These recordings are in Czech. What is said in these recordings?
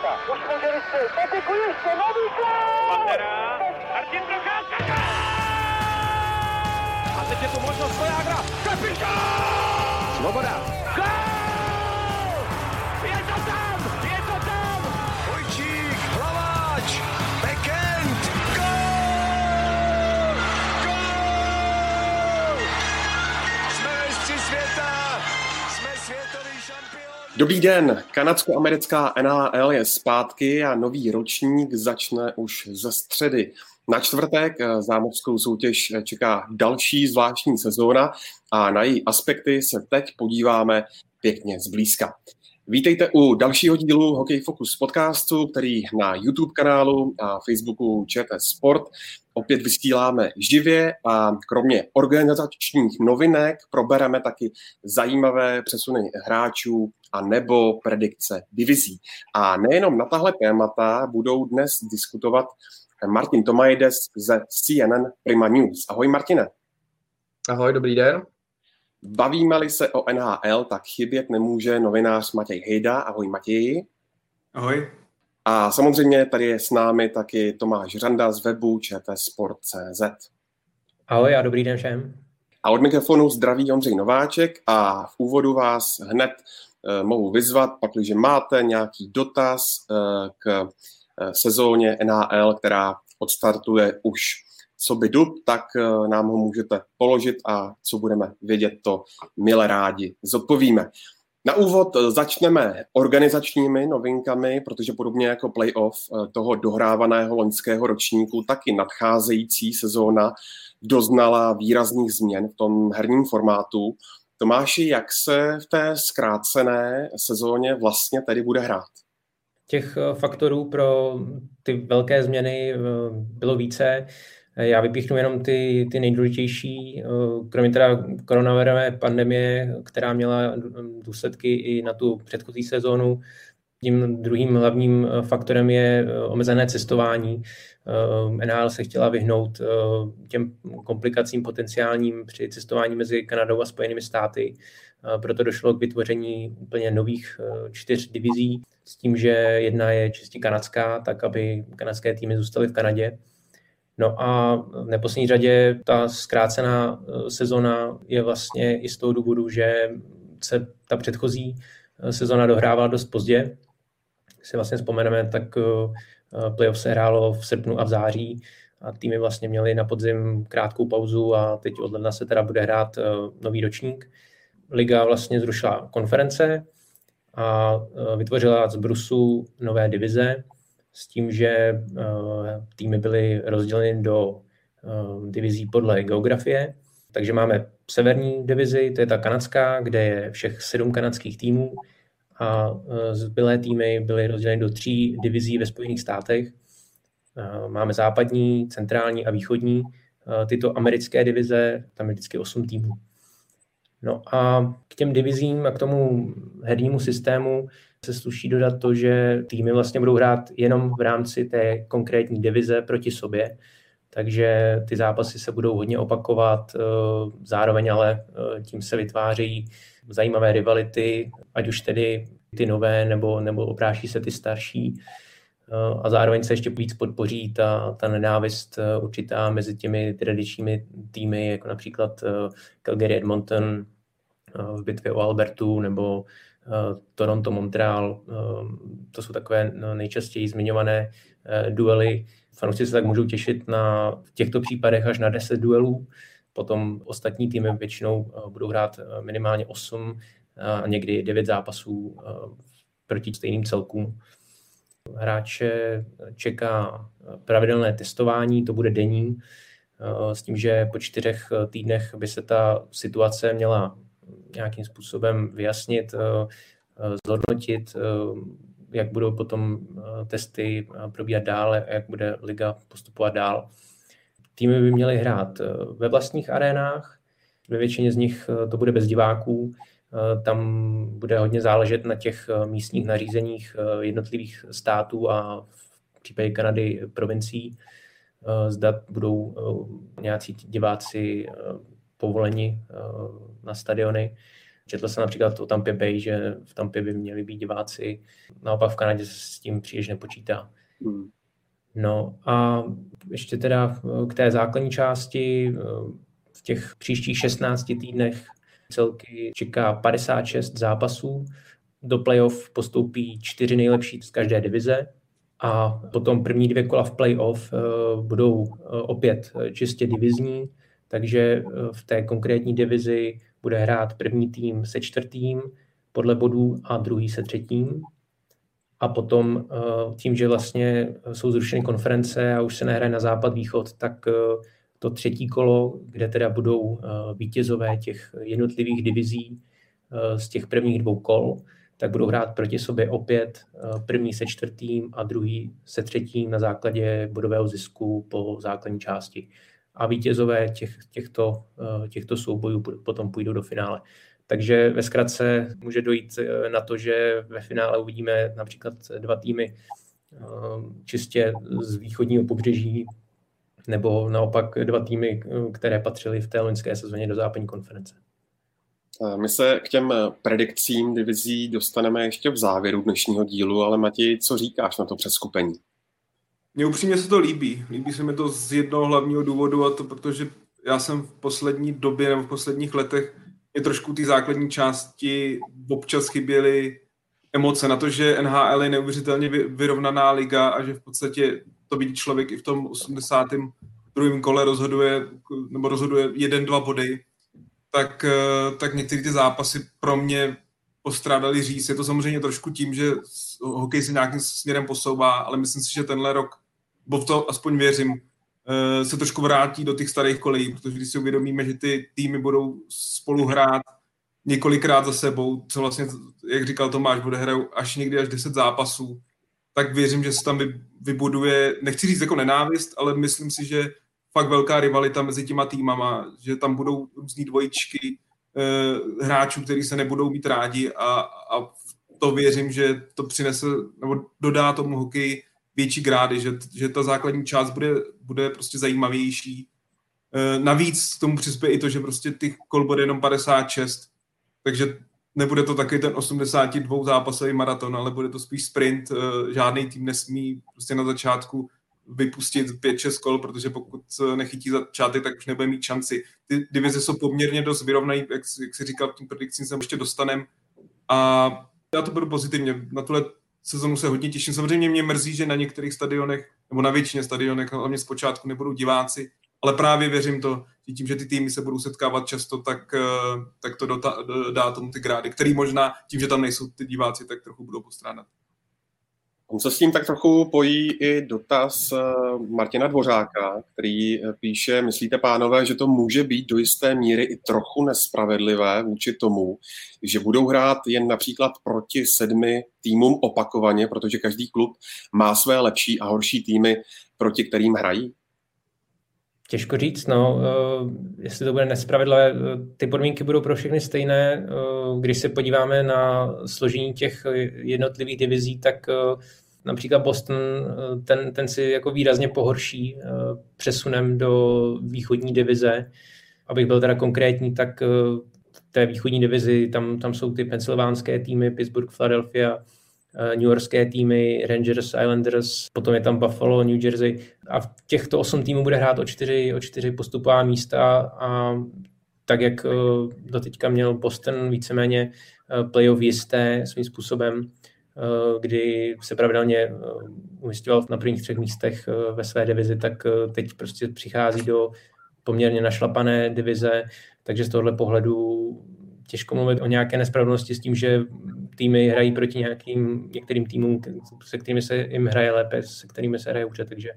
Procházka. Už může vystřelit. Patiku ještě, nový gol! Pantera, Martin Procházka, A teď je tu možnost Vojágra, kapitán! Svoboda. Dobrý den, kanadsko-americká NHL je zpátky a nový ročník začne už ze středy. Na čtvrtek eh, zámořskou soutěž eh, čeká další zvláštní sezóna a na její aspekty se teď podíváme pěkně zblízka. Vítejte u dalšího dílu Hockey Focus podcastu, který na YouTube kanálu a Facebooku ČT Sport opět vysíláme živě a kromě organizačních novinek probereme taky zajímavé přesuny hráčů a nebo predikce divizí. A nejenom na tahle témata budou dnes diskutovat Martin Tomajdes ze CNN Prima News. Ahoj Martine. Ahoj, dobrý den. Bavíme-li se o NHL, tak chybět nemůže novinář Matěj Hejda. Ahoj Matěji. Ahoj. A samozřejmě tady je s námi taky Tomáš Řanda z webu čtsport.cz. Ahoj a dobrý den všem. A od mikrofonu zdraví Ondřej Nováček a v úvodu vás hned eh, mohu vyzvat, pakliže máte nějaký dotaz eh, k eh, sezóně NHL, která odstartuje už co by dub, tak eh, nám ho můžete položit a co budeme vědět, to milé rádi zodpovíme. Na úvod eh, začneme organizačními novinkami, protože podobně jako playoff eh, toho dohrávaného loňského ročníku, taky nadcházející sezóna doznala výrazných změn v tom herním formátu. Tomáši, jak se v té zkrácené sezóně vlastně tedy bude hrát? Těch faktorů pro ty velké změny bylo více. Já vypíchnu jenom ty, ty nejdůležitější, eh, kromě teda koronavirové pandemie, která měla důsledky i na tu předchozí sezónu. Tím druhým hlavním eh, faktorem je eh, omezené cestování. NHL se chtěla vyhnout těm komplikacím potenciálním při cestování mezi Kanadou a Spojenými státy. Proto došlo k vytvoření úplně nových čtyř divizí s tím, že jedna je čistě kanadská, tak aby kanadské týmy zůstaly v Kanadě No a v neposlední řadě ta zkrácená eh, sezona je vlastně i z toho důvodu, že se ta předchozí eh, sezona dohrávala dost pozdě. Si vlastně vzpomeneme, tak eh, playoff se hrálo v srpnu a v září a týmy vlastně měly na podzim krátkou pauzu a teď od ledna se teda bude hrát nový ročník. Liga vlastně zrušila konference a vytvořila z Brusu nové divize, s tím, že eh, týmy byly rozděleny do eh, divizí podle geografie. Takže máme severní divizi, to je ta kanadská, kde je všech sedm kanadských týmů a eh, zbylé týmy byly rozděleny do tří divizí ve Spojených státech. Máme západní, centrální a východní. Tyto americké divize, tam je vždycky osm týmů. No a k těm divizím a k tomu hernímu systému se sluší dodat to, že týmy vlastně budou hrát jenom v rámci té konkrétní divize proti sobě, takže ty zápasy se budou hodně opakovat, eh, zároveň ale eh, tím se vytvářejí zajímavé rivality, ať už tedy ty nové, nebo, nebo opráší se ty starší. Eh, a zároveň se ještě víc podpoří ta, ta nenávist určitá mezi těmi tradičními týmy, jako například Calgary Edmonton v bitvě o Albertu, nebo Toronto, Montreal, eh, to jsou takové no, nejčastěji zmiňované eh, duely. Fanoušci se tak můžou těšit na v těchto případech až na 10 duelů, potom ostatní týmy většinou budou hrát minimálně 8 a někdy 9 zápasů proti stejným celkům. Hráče čeká pravidelné testování, to bude denní, s tím, že po čtyřech týdnech by se ta situace měla nějakým způsobem vyjasnit, eh, eh, zhodnotit, eh, jak budou potom testy probíhat dál, jak bude liga postupovat dál. Týmy by měly hrát ve vlastních arénách, ve většině z nich to bude bez diváků, tam bude hodně záležet na těch místních nařízeních jednotlivých států a v případě Kanady provincií. Zda budou nějací diváci povoleni eh, na stadiony. Četl jsem například o Tampa Bay, že v Tampě by měli být diváci, naopak v Kanadě se s tím příliš nepočítá. Hmm. No a ještě teda k té základní části, v těch příštích 16 týdnech celky čeká 56 zápasů, do playoff postoupí čtyři nejlepší z každé divize a potom první dvě kola v playoff eh, budou eh, opět eh, čistě divizní, takže v té konkrétní divizi bude hrát první tým se čtvrtým podle bodů a druhý se třetím. A potom tím, že vlastně jsou zrušeny konference a už se nehraje na západ-východ, tak to třetí kolo, kde teda budou vítězové těch jednotlivých divizí z těch prvních dvou kol, tak budou hrát proti sobě opět eh, první se čtvrtým a druhý se třetím na základě bodového zisku po základní části. A vítězové těch, těchto, eh, těchto soubojů potom půjdou do finále. Takže ve zkratce může dojít eh, na to, že ve finále uvidíme například dva týmy čistě z východního pobřeží nebo naopak dva týmy, které patřily v té loňské sezóně do západní konference. My se k těm predikcím divizí dostaneme ještě v závěru dnešního dílu, ale Mati, co říkáš na to přeskupení? Mně upřímně se to líbí. Líbí se mi to z jednoho hlavního důvodu a to protože já jsem v poslední době nebo v posledních letech je trošku ty základní části občas chyběly emoce na to, že NHL je neuvěřitelně vyrovnaná liga a že v podstatě to vidí člověk i v tom 82. kole rozhoduje, nebo rozhoduje jeden, dva body tak, tak některé ty zápasy pro mě postrádali říct. Je to samozřejmě trošku tím, že hokej se nějakým směrem posouvá, ale myslím si, že tenhle rok, bo v to aspoň věřím, eh, se trošku vrátí do těch starých kolejí, protože když si uvědomíme, že ty týmy budou spolu hrát několikrát za sebou, co vlastně, jak říkal Tomáš, bude hrát až někdy až 10 zápasů, tak věřím, že se tam vybuduje, nechci říct jako nenávist, ale myslím si, že fakt velká rivalita mezi těma týmama, že tam budou různý dvojičky eh, hráčů, kteří se nebudou mít rádi a, a to věřím, že to přinese nebo dodá tomu hokeji větší grády, že, že ta základní část bude, bude prostě zajímavější. E, navíc k tomu přispěje i to, že prostě těch kol bude jenom 56, takže nebude to taky ten 82 zápasový maraton, ale bude to spíš sprint, e, žádný tým nesmí prostě na začátku vypustit 5-6 kol, protože pokud nechytí začátek, tak už nebude mít šanci. Ty divize jsou poměrně dost vyrovnají, jak, jak si říkal, tím predikcím se ještě dostanem. A já to budu pozitivně. Na tuhle sezonu se hodně těším. Samozřejmě mě mrzí, že na některých stadionech, nebo na většině stadionech, hlavně zpočátku nebudou diváci, ale právě věřím to, že tím, že ty týmy se budou setkávat často, tak, eh, tak to dota, dá tomu ty grády, který možná tím, že tam nejsou ty diváci, tak trochu budou postrádat. On se s tím tak trochu pojí i dotaz eh, Martina Dvořáka, který eh, píše, myslíte pánové, že to může být do jisté míry i trochu nespravedlivé vůči tomu, že budou hrát jen například proti sedmi týmům opakovaně, protože každý klub má své lepší a horší týmy, proti kterým hrají? Těžko říct, no, eh, jestli to bude nespravedlivé. Ty podmínky budou pro všechny stejné. Když se podíváme na složení těch jednotlivých divizí, tak například Boston, ten, ten si jako výrazně pohorší přesunem do východní divize. Abych byl teda konkrétní, tak v té východní divizi tam, tam jsou ty pensylvánské týmy, Pittsburgh, Philadelphia, New Yorkské týmy, Rangers, Islanders, potom je tam Buffalo, New Jersey a v těchto osm týmů bude hrát o čtyři, o čtyři postupová místa a tak, jak doteďka měl Boston víceméně playoff jisté svým způsobem, kdy se pravidelně umistoval na prvních třech místech ve své divizi, tak teď prostě přichází do poměrně našlapané divize, takže z tohohle pohledu těžko mluvit o nějaké nespravedlnosti s tím, že týmy hrají proti nějakým, některým týmům, se kterými se jim hraje lépe, se kterými se hraje dobře, takže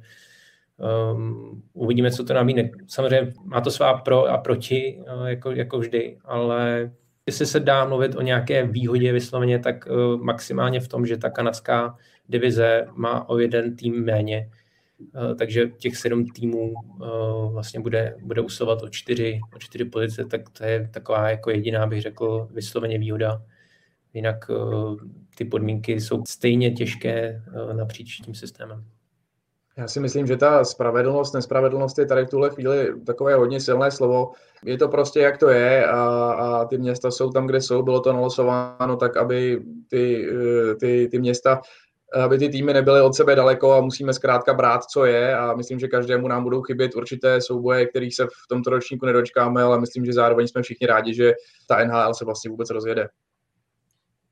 um, uvidíme, co to nabídne. Samozřejmě má to svá pro a proti, uh, jako, jako vždy, ale jestli se dá mluvit o nějaké výhodě vysloveně, tak uh, maximálně v tom, že ta kanadská divize má o jeden tým méně, takže těch sedm týmů uh, vlastně bude, bude usilovat o čtyři, o čtyři pozice, tak to je taková jako jediná, bych řekl, vysloveně výhoda Jinak uh, ty podmínky jsou stejně těžké napříč tím systémem. Já si myslím, že ta spravedlnost, nespravedlnost je tady v tuhle chvíli takové hodně silné slovo. Je to prostě jak to je a, a ty města jsou tam, kde jsou. Bylo to nalosováno tak, aby ty, eh, ty, ty města aby ty týmy nebyly od sebe daleko a musíme zkrátka brát, co je a myslím, že každému nám budou chybět určité souboje, kterých se v tomto ročníku nedočkáme, ale myslím, že zároveň jsme všichni rádi, že ta NHL se vlastně vůbec rozjede.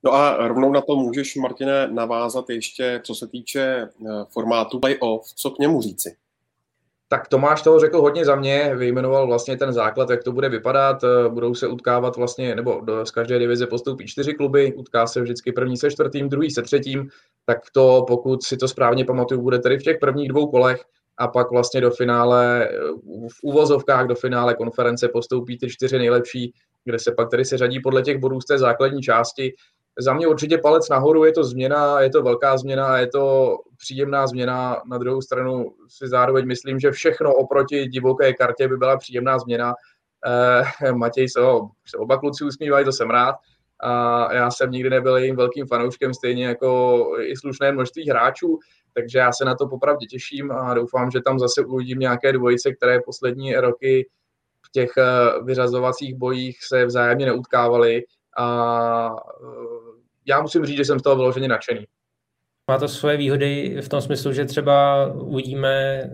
No a rovnou na to můžeš, Martine, navázat ještě, co se týče eh, formátu playoff, co k němu říci? Tak Tomáš toho řekl hodně za mě, vyjmenoval vlastně ten základ, jak to bude vypadat. Eh, budou se utkávat vlastně, nebo do, z každé divize postoupí čtyři kluby, utká se vždycky první se čtvrtým, druhý se třetím, tak to, pokud si to správně pamatuju, bude tedy v těch prvních dvou kolech a pak vlastně do finále, v úvozovkách do finále konference postoupí ty čtyři nejlepší, kde se pak tedy se řadí podle těch bodů z té základní části za mě určitě palec nahoru, je to změna, je to velká změna, je to příjemná změna. Na druhou stranu si zároveň myslím, že všechno oproti divoké kartě by byla příjemná změna. Eh, Matěj se, se oba kluci usmívají, to jsem rád. A já jsem nikdy nebyl jejím velkým fanouškem, stejně jako i slušné množství hráčů, takže já se na to popravdě těším a doufám, že tam zase uvidím nějaké dvojice, které poslední roky v těch eh, vyřazovacích bojích se vzájemně neutkávaly a eh, já musím říct, že jsem z toho vyloženě nadšený. Má to svoje výhody v tom smyslu, že třeba uvidíme eh,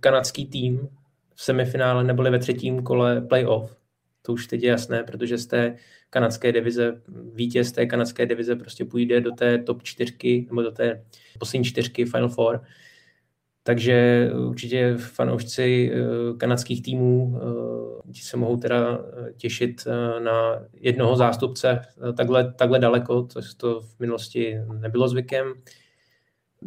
kanadský tým v semifinále neboli ve třetím kole playoff. To už teď je jasné, protože z té kanadské divize, vítěz té kanadské divize prostě půjde do té top čtyřky nebo do té poslední čtyřky Final Four. Takže určitě fanoušci eh, kanadských týmů eh, ti se mohou teda eh, těšit na jednoho zástupce takhle, takhle daleko, to, to v minulosti nebylo zvykem.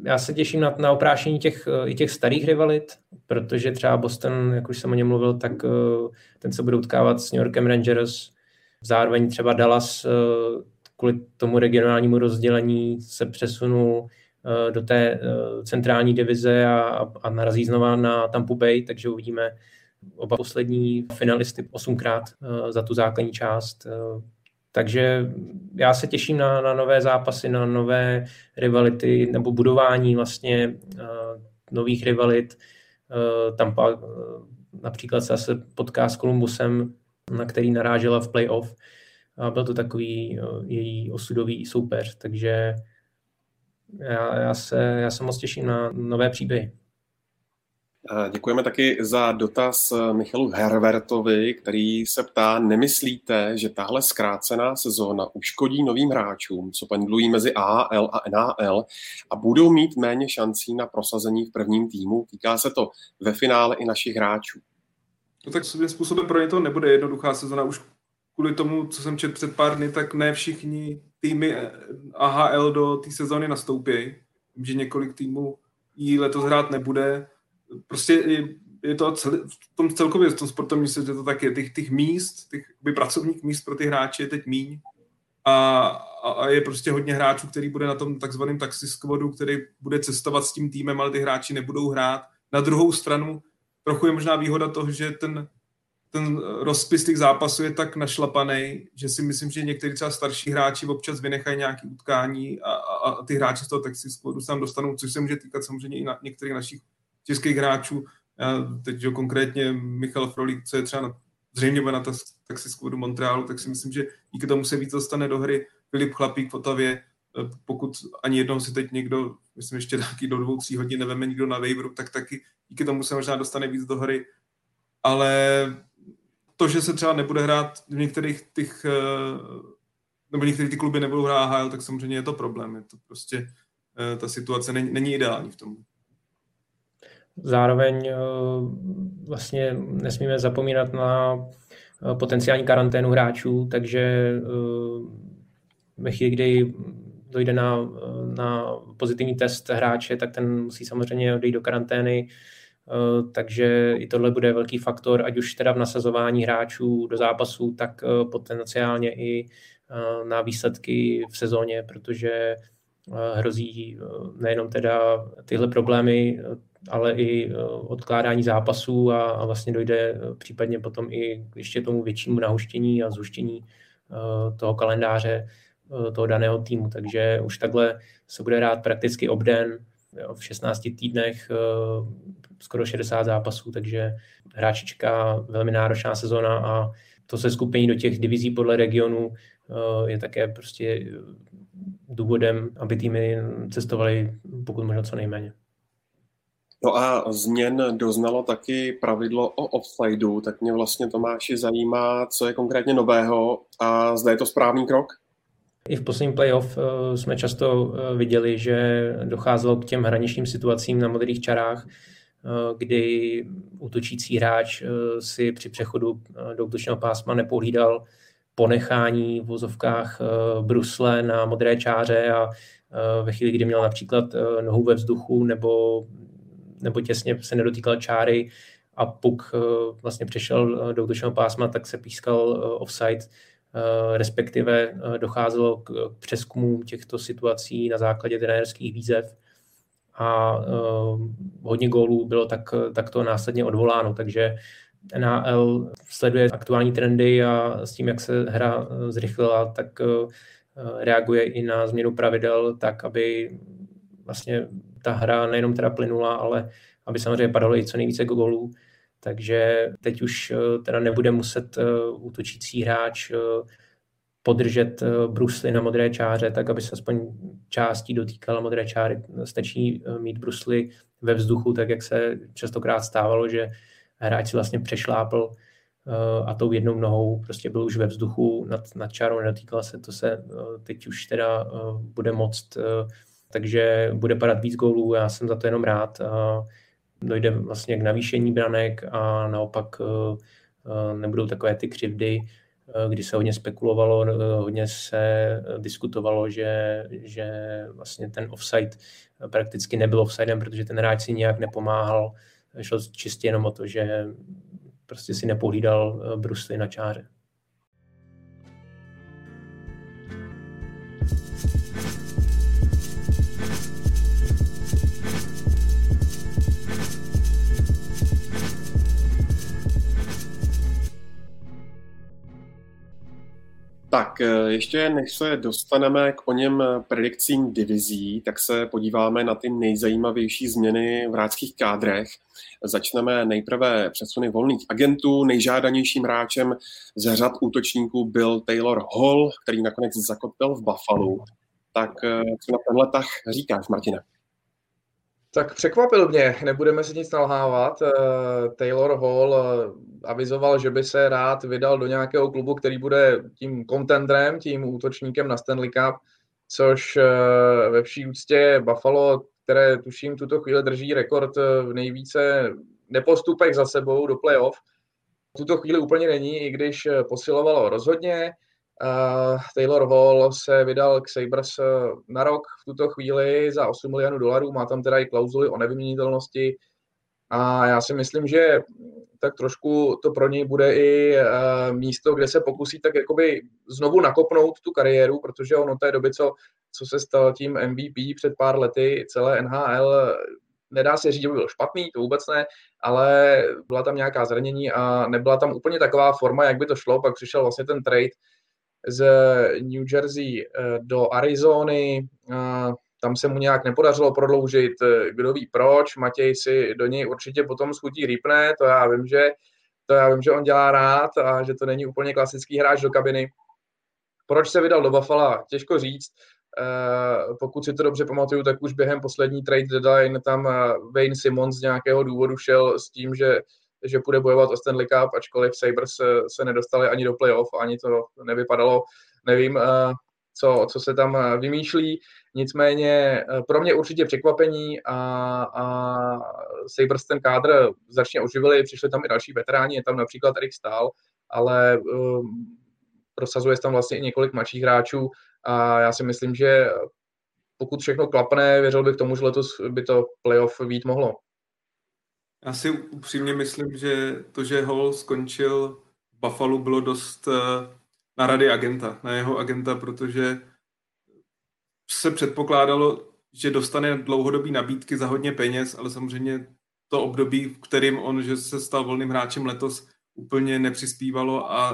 Já se těším na, na oprášení těch, i těch starých rivalit, protože třeba Boston, jak už jsem o něm mluvil, tak ten se bude utkávat s New Yorkem Rangers. Zároveň třeba Dallas kvůli tomu regionálnímu rozdělení se přesunul do té eh, centrální divize a, a narazí znova na Tampa Bay, takže uvidíme oba poslední finalisty osmkrát eh, za tu základní část. Takže já se těším na, na nové zápasy, na nové rivality nebo budování vlastně nových rivalit. Tampa například se zase potká s Columbusem, na který narážela v playoff. A byl to takový její osudový soupeř, takže já, já, se, já se moc těším na nové příběhy. Děkujeme taky za dotaz Michalu Hervertovi, který se ptá, nemyslíte, že tahle zkrácená sezóna uškodí novým hráčům, co pendlují mezi AHL a NHL a budou mít méně šancí na prosazení v prvním týmu? Týká se to ve finále i našich hráčů. No tak svým způsobem pro ně to nebude jednoduchá sezona. Už kvůli tomu, co jsem četl před pár dny, tak ne všichni týmy AHL do té sezóny nastoupí. Že několik týmů jí letos hrát nebude. Prostě je, to cel, v tom celkově, v tom sportovním světě to tak je. Těch, těch míst, těch by pracovních míst pro ty hráče je teď míň. A, a, je prostě hodně hráčů, který bude na tom takzvaném taxi squadu, který bude cestovat s tím týmem, ale ty hráči nebudou hrát. Na druhou stranu trochu je možná výhoda toho, že ten ten rozpis těch zápasů je tak našlapaný, že si myslím, že někteří třeba starší hráči občas vynechají nějaké utkání a, a, a ty hráči z toho taxi se tam dostanou, což se může týkat samozřejmě i na některých našich českých hráčů. Já teď jo, konkrétně Michal Frolík, co je třeba na, zřejmě bude na taxi squadu Montrealu, tak si myslím, že díky tomu se víc dostane do hry Filip Chlapík v Otavě, pokud ani jednou si teď někdo, myslím ještě taky do dvou, tří hodin neveme nikdo na waiveru, tak taky díky tomu se možná dostane víc do hry. Ale to, že se třeba nebude hrát v některých těch, eh, nebo některé ty kluby nebudou hrát HL, tak samozřejmě je to problém. Je to prostě, eh, ta situace není, není ideální v tom. Zároveň eh, vlastně nesmíme zapomínat na potenciální karanténu hráčů, takže ve chvíli, kdy dojde na, na pozitivní test hráče, tak ten musí samozřejmě odejít do karantény takže i tohle bude velký faktor, ať už teda v nasazování hráčů do zápasů, tak eh, potenciálně i eh, na výsledky v sezóně, protože hrozí nejenom teda tyhle problémy, ale i odkládání zápasů a, vlastně dojde případně potom i ještě tomu většímu nahuštění a zhuštění toho kalendáře toho daného týmu. Takže už takhle se bude rád prakticky obden jo, v 16 týdnech skoro 60 zápasů, takže hráči čeká velmi náročná sezona a to se skupení do těch divizí podle regionu je také prostě důvodem, aby týmy cestovaly pokud možno co nejméně. No a změn doznalo taky pravidlo o offsideu, tak mě vlastně Tomáši zajímá, co je konkrétně nového a zda je to správný krok? I v posledním playoff eh, jsme často eh, viděli, že docházelo k těm hraničním situacím na modrých čarách, eh, kdy útočící hráč si při přechodu do útočného pásma nepohlídal ponechání v vozovkách brusle na modré čáře a ve chvíli, kdy měl například nohu ve vzduchu nebo nebo těsně se nedotýkal čáry a puk vlastně přešel do útočného pásma, tak se pískal offside, respektive docházelo k přeskumu těchto situací na základě trenérských výzev a hodně gólů bylo tak, takto následně odvoláno, takže NHL sleduje aktuální trendy a s tím, jak se hra zrychlila, tak reaguje i na změnu pravidel tak, aby vlastně ta hra nejenom teda plynula, ale aby samozřejmě padalo i co nejvíce gólů. Takže teď už eh, teda nebude muset eh, útočící hráč eh, podržet brusly na modré čáře, tak aby se aspoň částí dotýkala modré čáry. Stačí mít brusly ve vzduchu, tak jak se častokrát stávalo, že hráč si vlastně přešlápl a tou jednou nohou prostě byl už ve vzduchu nad, nad čárou, nedotýkal se, to se teď už teda bude moct takže bude padat víc gólů, já jsem za to jenom rád. Dojde vlastně k navýšení branek a naopak e, e, nebudou takové ty křivdy, e, kdy se hodně spekulovalo, hodně se diskutovalo, že, že vlastně ten offside prakticky nebyl offsidem, protože ten hráč si nějak nepomáhal. Šlo čistě jenom o to, že prostě si nepohlídal brusly na čáře. Tak eh, ještě než se dostaneme k o něm predikcím divizí, tak se podíváme na ty nejzajímavější změny v hráčských kádrech. Začneme nejprve přesuny volných agentů. Nejžádanějším hráčem z řad útočníků byl Taylor Hall, který nakonec zakotvil v Buffalo. Tak eh, co na tenhle tah říkáš, Martina? Tak překvapil mě, nebudeme si nic nalhávat. Eh, Taylor Hall eh, avizoval, že by se rád vydal do nějakého klubu, který bude tím kontendrem, tím útočníkem na Stanley Cup, což eh, ve vší úctě Buffalo, které tuším tuto chvíli drží rekord v nejvíce nepostupech za sebou do playoff, tuto chvíli úplně není, i když posilovalo rozhodně. Uh, Taylor Hall se vydal k Sabres eh, na rok v tuto chvíli za 8 milionů dolarů, má tam teda i klauzuly o nevyměnitelnosti. A já si myslím, že tak trošku to pro něj bude i uh, místo, kde se pokusí tak jakoby znovu nakopnout tu kariéru, protože on od té doby, co, co se stal tím MVP před pár lety celé NHL, nedá se říct, že by byl špatný, to vůbec ne, ale byla tam nějaká zranění a nebyla tam úplně taková forma, jak by to šlo, pak přišel vlastně ten trade, z New Jersey eh, do Arizony. Tam se mu nějak nepodařilo prodloužit, eh, kdo ví proč. Matěj si do něj určitě potom schutí rýpne, to já vím, že to já vím, že on dělá rád a že to není úplně klasický hráč do kabiny. Proč se vydal do Buffalo? Těžko říct. Pokud si to dobře pamatuju, tak už během poslední trade deadline tam Wayne Simmons z nějakého důvodu šel s tím, že že bude bojovat o Stanley Cup, ačkoliv Sabres se, se nedostali ani do playoff, ani to nevypadalo, nevím, eh, co, co se tam eh, vymýšlí. Nicméně eh, pro mě určitě překvapení a, a Sabres ten kádr začně oživili, přišli tam i další veteráni, je tam například Erik Stahl, ale um, prosazuje se tam vlastně i několik mladších hráčů a já si myslím, že pokud všechno klapne, věřil bych tomu, že letos by to playoff být mohlo. Já si upřímně myslím, že to, že Hall skončil v Buffalo, bylo dost eh, na rady agenta, na jeho agenta, protože se předpokládalo, že dostane dlouhodobý nabídky za hodně peněz, ale samozřejmě to období, v kterým on, že se stal volným hráčem letos, úplně nepřispívalo a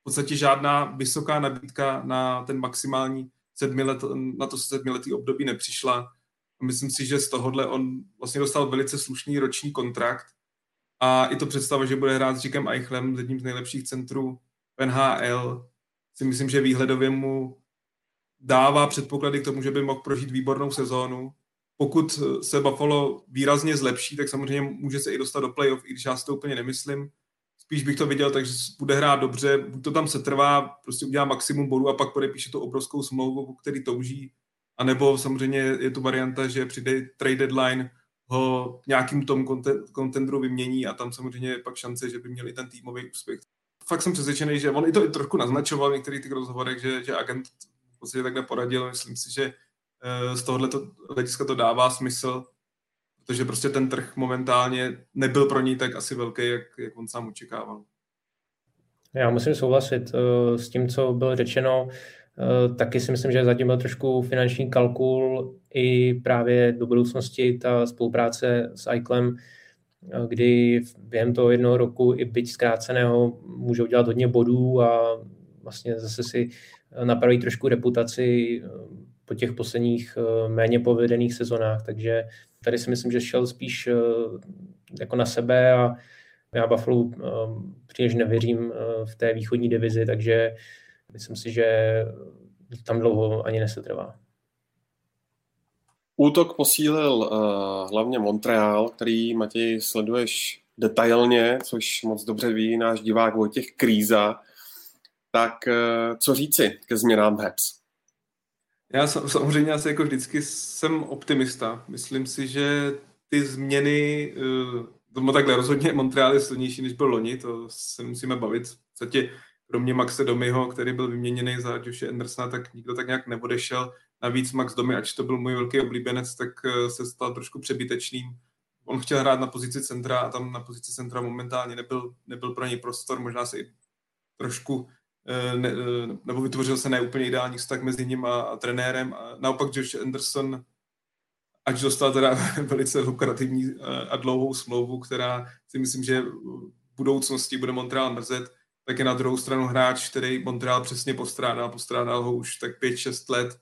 v podstatě žádná vysoká nabídka na ten maximální sedmi let, na to sedmiletý období nepřišla. Myslím si, že z tohohle on vlastně dostal velice slušný roční kontrakt a i to představa, že bude hrát s Jackem Eichlem, jedním z nejlepších centrů NHL, si myslím, že výhledově mu dává předpoklady k tomu, že by mohl prožít výbornou sezónu. Pokud se Buffalo výrazně zlepší, tak samozřejmě může se i dostat do playoff, i když já si to úplně nemyslím. Spíš bych to viděl, takže bude hrát dobře, buď to tam se trvá, prostě udělá maximum bodů a pak podepíše tu obrovskou smlouvu, který touží, a nebo samozřejmě je tu varianta, že přijde trade deadline, ho nějakým tom kontendru vymění a tam samozřejmě je pak šance, že by měli ten týmový úspěch. Fakt jsem přesvědčený, že on i to i trošku naznačoval v některých těch rozhovorech, že, že agent v podstatě takhle poradil. Myslím si, že eh, z tohohle hlediska to dává smysl, protože prostě ten trh momentálně nebyl pro ní tak asi velký, jak, jak on sám očekával. Já musím souhlasit uh, s tím, co bylo řečeno. Uh, taky si myslím, že zatím byl trošku finanční kalkul i právě do budoucnosti ta spolupráce s Eiklem, uh, kdy během toho jednoho roku i byť zkráceného může udělat hodně bodů a vlastně zase si napraví trošku reputaci po těch posledních méně povedených sezonách, takže tady si myslím, že šel spíš jako na sebe a já Buffalo příliš nevěřím v té východní divizi, takže myslím si, že tam dlouho ani nesetrvá. Útok posílil uh, hlavně Montreal, který, Matěj, sleduješ detailně, což moc dobře ví náš divák Vojtěch Kríza. Tak uh, co říci ke změnám Habs? Já samozřejmě asi jako vždycky jsem optimista. Myslím si, že ty změny, uh, takhle rozhodně Montreal je silnější, než byl loni, to se musíme bavit. V podstatě kromě Maxe Domyho, který byl vyměněný za Joshe Andersona, tak nikdo tak nějak neodešel. Navíc Max Domy, ač to byl můj velký oblíbenec, tak eh, se stal trošku přebytečným. On chtěl hrát na pozici centra a tam na pozici centra momentálně nebyl, nebyl pro něj prostor, možná se i trošku eh, ne, eh, nebo vytvořil se neúplně ideální vztah mezi ním a, a trenérem. A naopak Josh Anderson, ať dostal teda velice lukrativní a dlouhou smlouvu, která si myslím, že v budoucnosti bude Montreal mrzet, tak je na druhou stranu hráč, který Montreal přesně postrádal, postrádal ho už tak 5-6 let.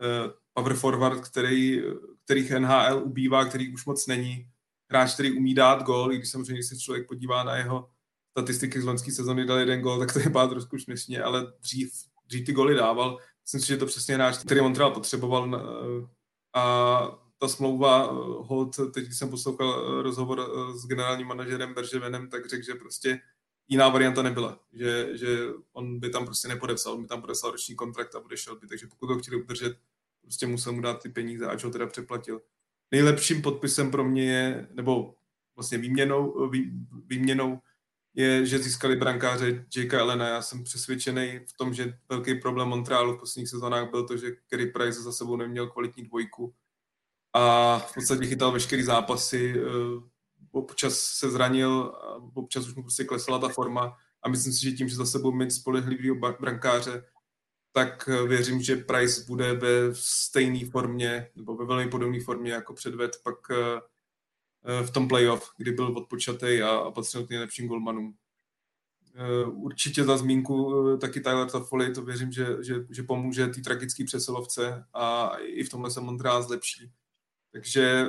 Uh, power forward, který, kterých NHL ubývá, který už moc není. Hráč, který umí dát gol, i když samozřejmě, když se člověk podívá na jeho statistiky z loňské sezóny, dal jeden gol, tak to je trošku směšně, ale dřív, dřív ty goly dával. Myslím si, že to přesně hráč, který Montreal potřeboval uh, a ta smlouva uh, hold, teď když jsem poslouchal rozhovor s generálním manažerem Berževenem, tak řekl, že prostě jiná varianta nebyla, že, že on by tam prostě nepodepsal, on by tam podepsal roční kontrakt a odešel by, takže pokud ho chtěli udržet, prostě musel mu dát ty peníze, ať ho teda přeplatil. Nejlepším podpisem pro mě je, nebo vlastně výměnou, vý, výměnou je, že získali brankáře Jakea Elena. Já jsem přesvědčený v tom, že velký problém Montrealu v posledních sezónách byl to, že Kerry Price za sebou neměl kvalitní dvojku a v podstatě chytal veškerý zápasy, eh, občas se zranil, občas už mu prostě klesala ta forma a myslím si, že tím, že za sebou mít spolehlivého brankáře, tak eh, věřím, že Price bude ve stejné formě nebo ve velmi podobné formě jako předved pak eh, eh, v tom playoff, kdy byl odpočatý a, patřil k nejlepším golmanům. Určitě za zmínku taky Tyler Toffoli, to věřím, že, že, že pomůže té tragické přesilovce a i v tomhle se Montreal zlepší. Takže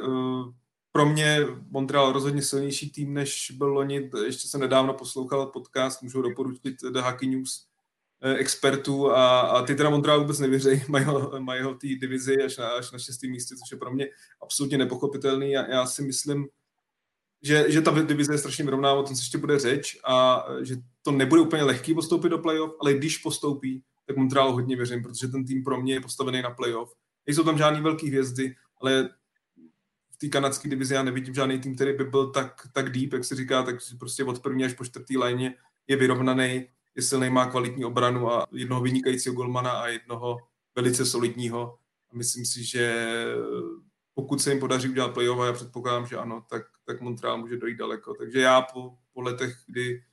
pro mě Montreal rozhodně silnější tým, než byl loni. Ještě jsem nedávno poslouchal podcast, můžu doporučit The Hockey News eh, expertů a, a ty teda Montreal vůbec nevěří, mají ho, mají ho té divizi až na, až na šestém místě, což je pro mě absolutně nepochopitelný. Já, já si myslím, že, že ta divize je strašně vyrovná, o tom se ještě bude řeč a že to nebude úplně lehký postoupit do playoff, ale když postoupí, tak Montreal hodně věřím, protože ten tým pro mě je postavený na playoff. Nejsou tam žádný velký hvězdy, ale té kanadské divizi já nevidím žádný tým, který by byl tak, tak deep, jak se říká, tak prostě od první až po čtvrtý léně je vyrovnaný, je silný, má kvalitní obranu a jednoho vynikajícího golmana a jednoho velice solidního. A myslím si, že pokud se jim podaří udělat playoff, a já předpokládám, že ano, tak, tak Montreal může dojít daleko. Takže já po, po letech, kdy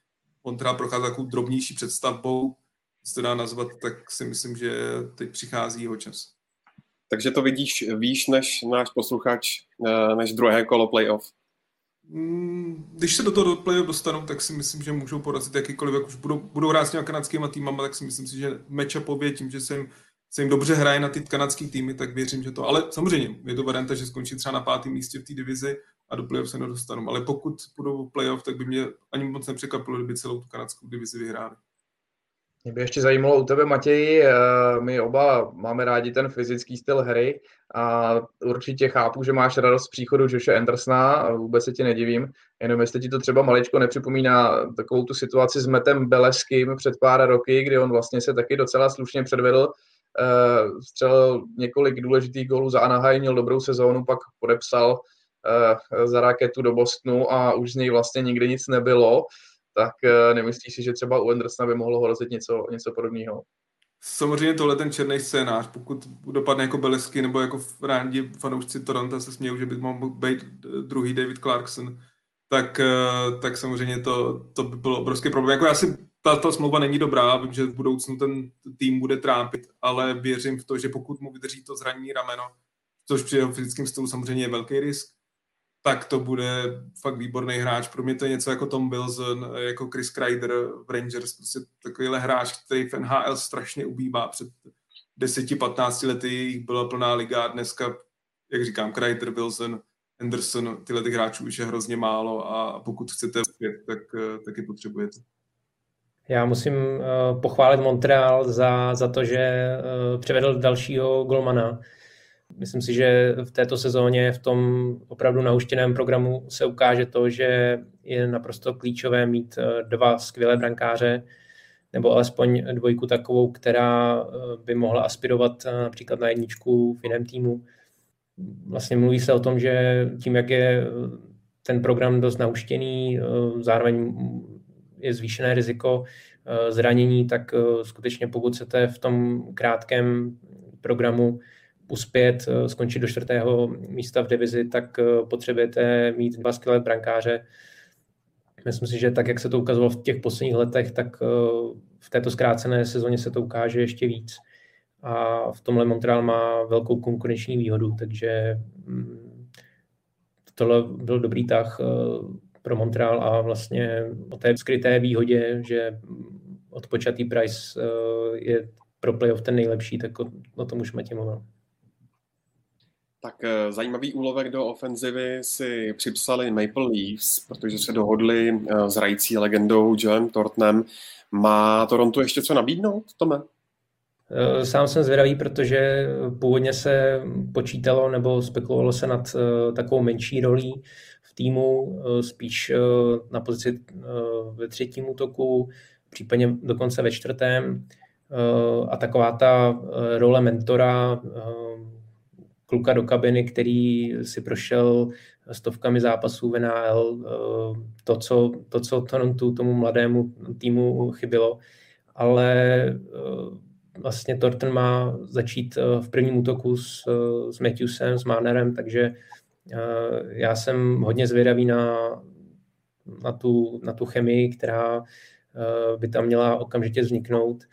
Montreal prochází takovou drobnější představbou, se dá nazvat, tak si myslím, že teď přichází jeho čas. Takže to vidíš výš než náš posluchač, eh, než druhé kolo playoff. Mm, když se do toho playoff dostanou, tak si myslím, že můžou porazit jakýkoliv, jak už budou, budou hrát s těma kanadskými týmama, tak si myslím si, že matchupově tím, že se jim se jim dobře hraje na ty kanadské týmy, tak věřím, že to. Ale samozřejmě je to varianta, že skončí třeba na pátém místě v té divizi a do playoff se nedostanou. Ale pokud budou playoff, tak by mě ani moc nepřekvapilo, kdyby celou tu kanadskou divizi vyhráli. Mě by ještě zajímalo u tebe, Matěj, eh, my oba máme rádi ten fyzický styl hry a určitě chápu, že máš radost z příchodu Josha Andersona, vůbec se ti nedivím, jenom jestli ti to třeba maličko nepřipomíná takovou tu situaci s Metem Beleským před pár roky, kdy on vlastně se taky docela slušně předvedl, eh, střelil několik důležitých gólů za Anaheim, měl dobrou sezónu, pak podepsal eh, za raketu do Bostonu a už z něj vlastně nikdy nic nebylo tak eh, nemyslíš si, že třeba u Andersona by mohlo hrozit něco, něco podobného? Samozřejmě tohle ten černý scénář, pokud dopadne jako Belesky nebo jako rádi fanoušci Toronto se smějou, že by mohl být druhý David Clarkson, tak, eh, tak samozřejmě to, to by bylo obrovský problém. Jako já si, ta, ta smlouva není dobrá, vím, že v budoucnu ten tým bude trápit, ale věřím v to, že pokud mu vydrží to zranění rameno, což při jeho fyzickém stylu samozřejmě je velký risk, tak to bude fakt výborný hráč. Pro mě to je něco jako Tom Wilson, jako Chris Kreider v Rangers, prostě takovýhle hráč, který v NHL strašně ubývá. Před 10-15 lety jich byla plná liga a dneska, jak říkám, Kreider, Wilson, Anderson, tyhle těch hráčů už je hrozně málo a pokud chcete zpět, tak, tak je potřebujete. Já musím uh, pochválit Montreal za, za to, že uh, přivedl dalšího golmana, Myslím si, že v této sezóně v tom opravdu nahuštěném programu se ukáže to, že je naprosto klíčové mít eh, dva skvělé brankáře, nebo alespoň dvojku takovou, která eh, by mohla aspirovat eh, například na jedničku v jiném týmu. Vlastně mluví se o tom, že tím, jak je ten program dost nauštěný, zároveň je zvýšené riziko zranění, tak skutečně pokud chcete v tom krátkém programu uspět, eh, skončit do čtvrtého místa v divizi, tak eh, potřebujete mít dva skvělé brankáře. Myslím si, že tak, jak se to ukazovalo v těch posledních letech, tak eh, v této zkrácené sezóně se to ukáže ještě víc. A v tomhle Montreal má velkou konkurenční výhodu, takže mm, tohle byl dobrý tah pro Montreal a vlastně o té skryté výhodě, že odpočatý price je pro playoff ten nejlepší, tak o, o tom už Matěj mluvil. Tak eh, zajímavý úlovek do ofenzivy si připsali Maple Leafs, protože se dohodli eh, s hrající legendou Joem Tortnem. Má Toronto ještě co nabídnout, Tome? Eh, sám jsem zvědavý, protože původně se počítalo nebo spekulovalo se nad takovou menší rolí v týmu, spíš na pozici ve třetím útoku, případně dokonce ve čtvrtém. A taková ta role mentora kluka do kabiny, který si prošel stovkami zápasů v NHL, eh, to, co, to, co Torontu, tomu mladému týmu chybilo, ale eh, vlastně Torten má začít eh, v prvním útoku s, s Matthewsem, s Marnerem, takže já jsem hodně zvědavý na, na, tu, na tu chemii, která by tam měla okamžitě vzniknout.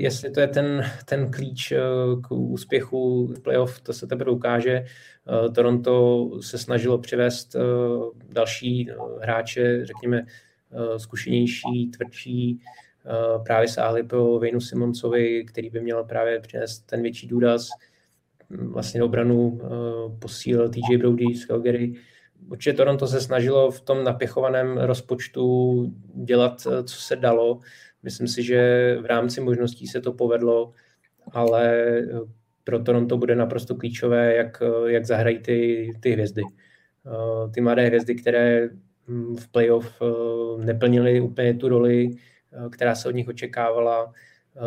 Jestli to je ten, ten klíč eh, k úspěchu playoff, to se teprve ukáže. Eh, Toronto se snažilo přivést eh, další hráče, řekněme, zkušenější, tvrdší, právě sáhli po Vejnu Simoncovi, který by měl právě přinést ten větší důraz. Vlastně obranu posílil TJ Brody z Calgary. Určitě Toronto se snažilo v tom napěchovaném rozpočtu dělat, co se dalo. Myslím si, že v rámci možností se to povedlo, ale eh, pro Toronto bude naprosto klíčové, jak, eh, jak zahrají ty, ty hvězdy. Eh, ty mladé hvězdy, které hm, v playoff neplnily úplně tu roli, která se od nich očekávala,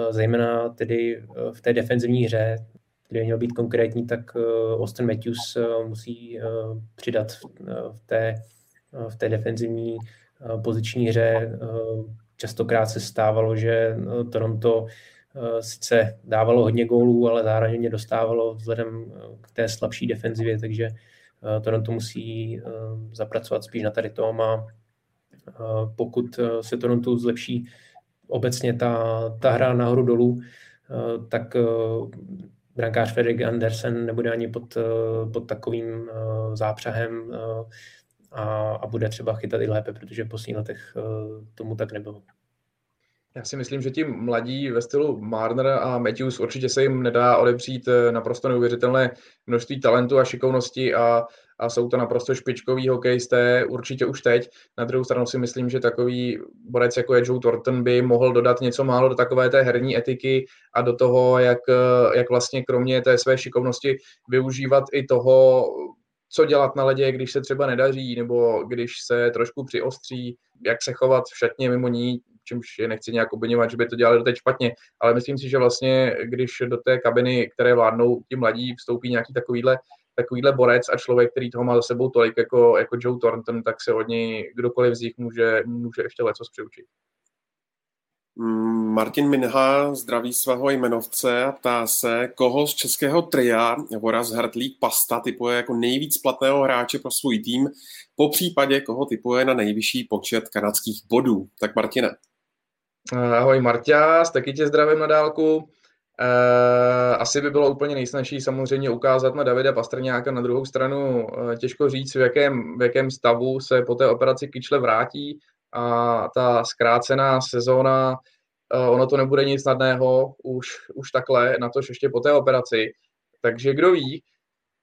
zejména tedy v té defenzivní hře, kde měl být konkrétní, tak Austin Matthews musí přidat v té, v té defenzivní poziční hře častokrát se stávalo, že no, Toronto eh, sice dávalo hodně gólů, ale zároveň dostávalo vzhledem eh, k té slabší defenzivě, takže eh, Toronto musí zapracovat spíš na tady tom a pokud se Toronto zlepší obecně ta, ta hra nahoru dolů, tak brankář Fredrik Andersen nebude ani pod, pod takovým zápřahem a, a bude třeba chytat i lépe, protože v posledních letech uh, tomu tak nebylo. Já si myslím, že ti mladí ve stylu Marner a Matthews určitě se jim nedá odepřít eh, naprosto neuvěřitelné množství talentu a šikovnosti a, a jsou to naprosto špičkoví hokejisté určitě už teď. Na druhou stranu si myslím, že takový borec jako je Joe Thornton by mohl dodat něco málo do takové té herní etiky a do toho, jak, eh, jak vlastně kromě té své šikovnosti využívat i toho, co dělat na ledě, když se třeba nedaří, nebo když se trošku přiostří, jak se chovat v šatně mimo ní, čímž je nechci nějak obvinovat, že by to dělali doteď špatně, ale myslím si, že vlastně, když do té kabiny, které vládnou ti mladí, vstoupí nějaký takovýhle, takovýhle borec a člověk, který toho má za sebou tolik jako, jako Joe Thornton, tak se od něj kdokoliv z nich může, může ještě leco přiučit. Mm, Martin Minha zdraví svého jmenovce a ptá se, koho z českého tria Voraz Hertlík Pasta typuje jako nejvíc platného hráče pro svůj tým, po případě koho typuje na nejvyšší počet kanadských bodů. Tak Martine. Ahoj Marťas, taky tě zdravím na dálku. Eh, asi by bylo úplně nejsnažší samozřejmě ukázat na Davida Pastrňáka. Na druhou stranu eh, těžko říct, v jakém, v jakém stavu se po té operaci Kyčle vrátí a ta zkrácená sezóna, eh, ono to nebude nic snadného už, už takhle, na tož ještě po té operaci. Takže kdo ví,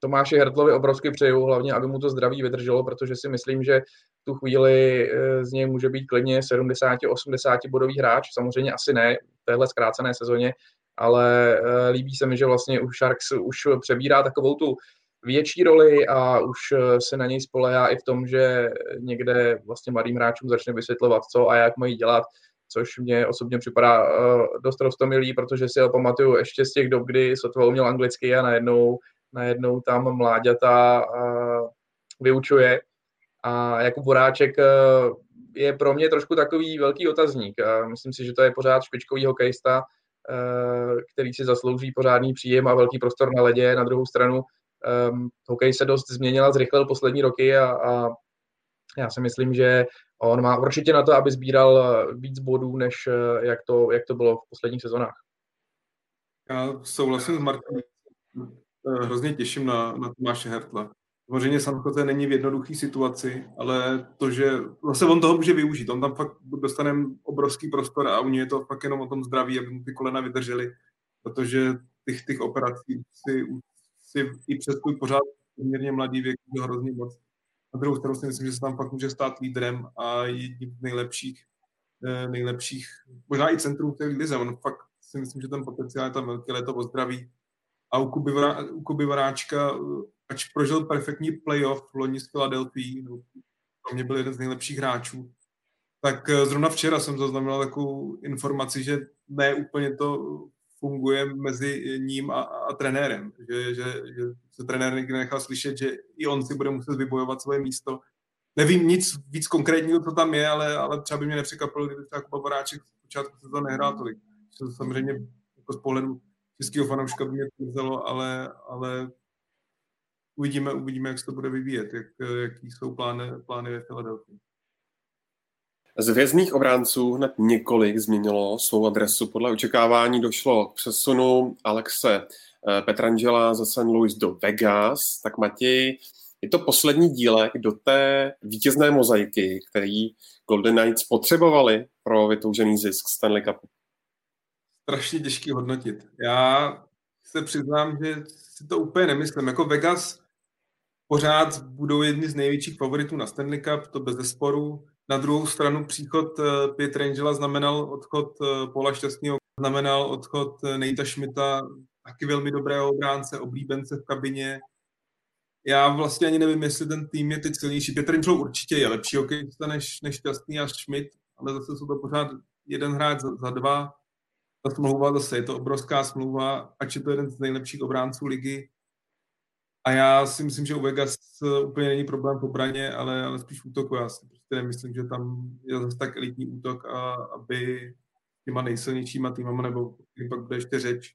Tomáši Hertlovi obrovsky přeju, hlavně aby mu to zdraví vydrželo, protože si myslím, že tu chvíli eh, z něj může být klidně 70-80 bodový hráč. Samozřejmě asi ne v téhle zkrácené sezóně, ale eh, líbí se mi, že vlastně už Sharks už přebírá takovou tu větší roli a už eh, se na něj spolehá i v tom, že někde vlastně mladým hráčům začne vysvětlovat, co a jak mají dělat, což mě osobně připadá dost rostomilý, protože si ho pamatuju ještě z těch dob, kdy sotva uměl anglicky a najednou, najednou tam mláďata vyučuje a jako Boráček eh, je pro mě trošku takový velký otazník. Myslím si, že to je pořád špičkový hokejista, eh, který si zaslouží pořádný příjem a velký prostor na ledě. Na druhou stranu um, hokej se dost změnil a zrychlil poslední roky a, a já si myslím, že on má určitě na to, aby sbíral víc bodů, než jak to, jak to bylo v posledních sezonách. Já souhlasím s Markem. Hrozně těším na, na Tomáše Hertla. Samozřejmě San Jose není v jednoduché situaci, ale to, že zase on toho může využít. On tam fakt dostane obrovský prostor a u něj je to fakt jenom o tom zdraví, aby mu ty kolena vydržely, protože těch, těch operací si, si i přes tvůj pořád poměrně mladý věk je hrozně moc. Na druhou stranu si myslím, že se tam fakt může stát lídrem a jedním z nejlepších, eh, nejlepších, možná i centrum té lize. On fakt si myslím, že ten potenciál je tam velký, ale to o zdraví. A u Kuby, u Varáčka ač prožil perfektní playoff loni s Philadelphia, no, pro mě byl jeden z nejlepších hráčů, tak eh, zrovna včera jsem zaznamenal takovou informaci, že ne úplně to funguje mezi ním a, a trenérem, že, že, že se trenér někdy nechal slyšet, že i on si bude muset vybojovat svoje místo. Nevím nic víc konkrétního, co tam je, ale, ale třeba by mě nepřekvapilo, kdyby třeba Kuba Boráček v počátku se to nehrál tolik. To samozřejmě jako z pohledu českého fanouška by mě to vzalo, ale, ale uvidíme, uvidíme, jak se to bude vyvíjet, jak, jaký jsou plány, plány ve Filadelfii. Z vězných obránců hned několik změnilo svou adresu. Podle očekávání došlo k přesunu Alexe eh, Petrangela ze St. Louis do Vegas. Tak Matěj, je to poslední dílek do té vítězné mozaiky, který Golden Knights potřebovali pro vytoužený zisk Stanley Cupu? Strašně těžký hodnotit. Já se přiznám, že si to úplně nemyslím. Jako Vegas pořád budou jedni z největších favoritů na Stanley Cup, to bez zesporu. Na druhou stranu příchod eh, Piet Rangela znamenal odchod eh, Paula Šťastného, znamenal odchod eh, Nejta Schmidta, taky velmi dobrého obránce, oblíbence v kabině. Já vlastně ani nevím, jestli ten tým je teď silnější. Petr Angelo určitě je lepší hokejista než, než Šťastný a Schmidt, ale zase jsou to pořád jeden hráč za, za dva. Ta smlouva zase je to obrovská smlouva, ať je to jeden z nejlepších obránců ligy, a já si myslím, že u Vegas úplně není problém v obraně, ale, ale spíš v útoku. Já si prostě nemyslím, že tam je zase tak elitní útok, a aby těma nejsilnějšíma týmama, nebo pak bude ještě řeč,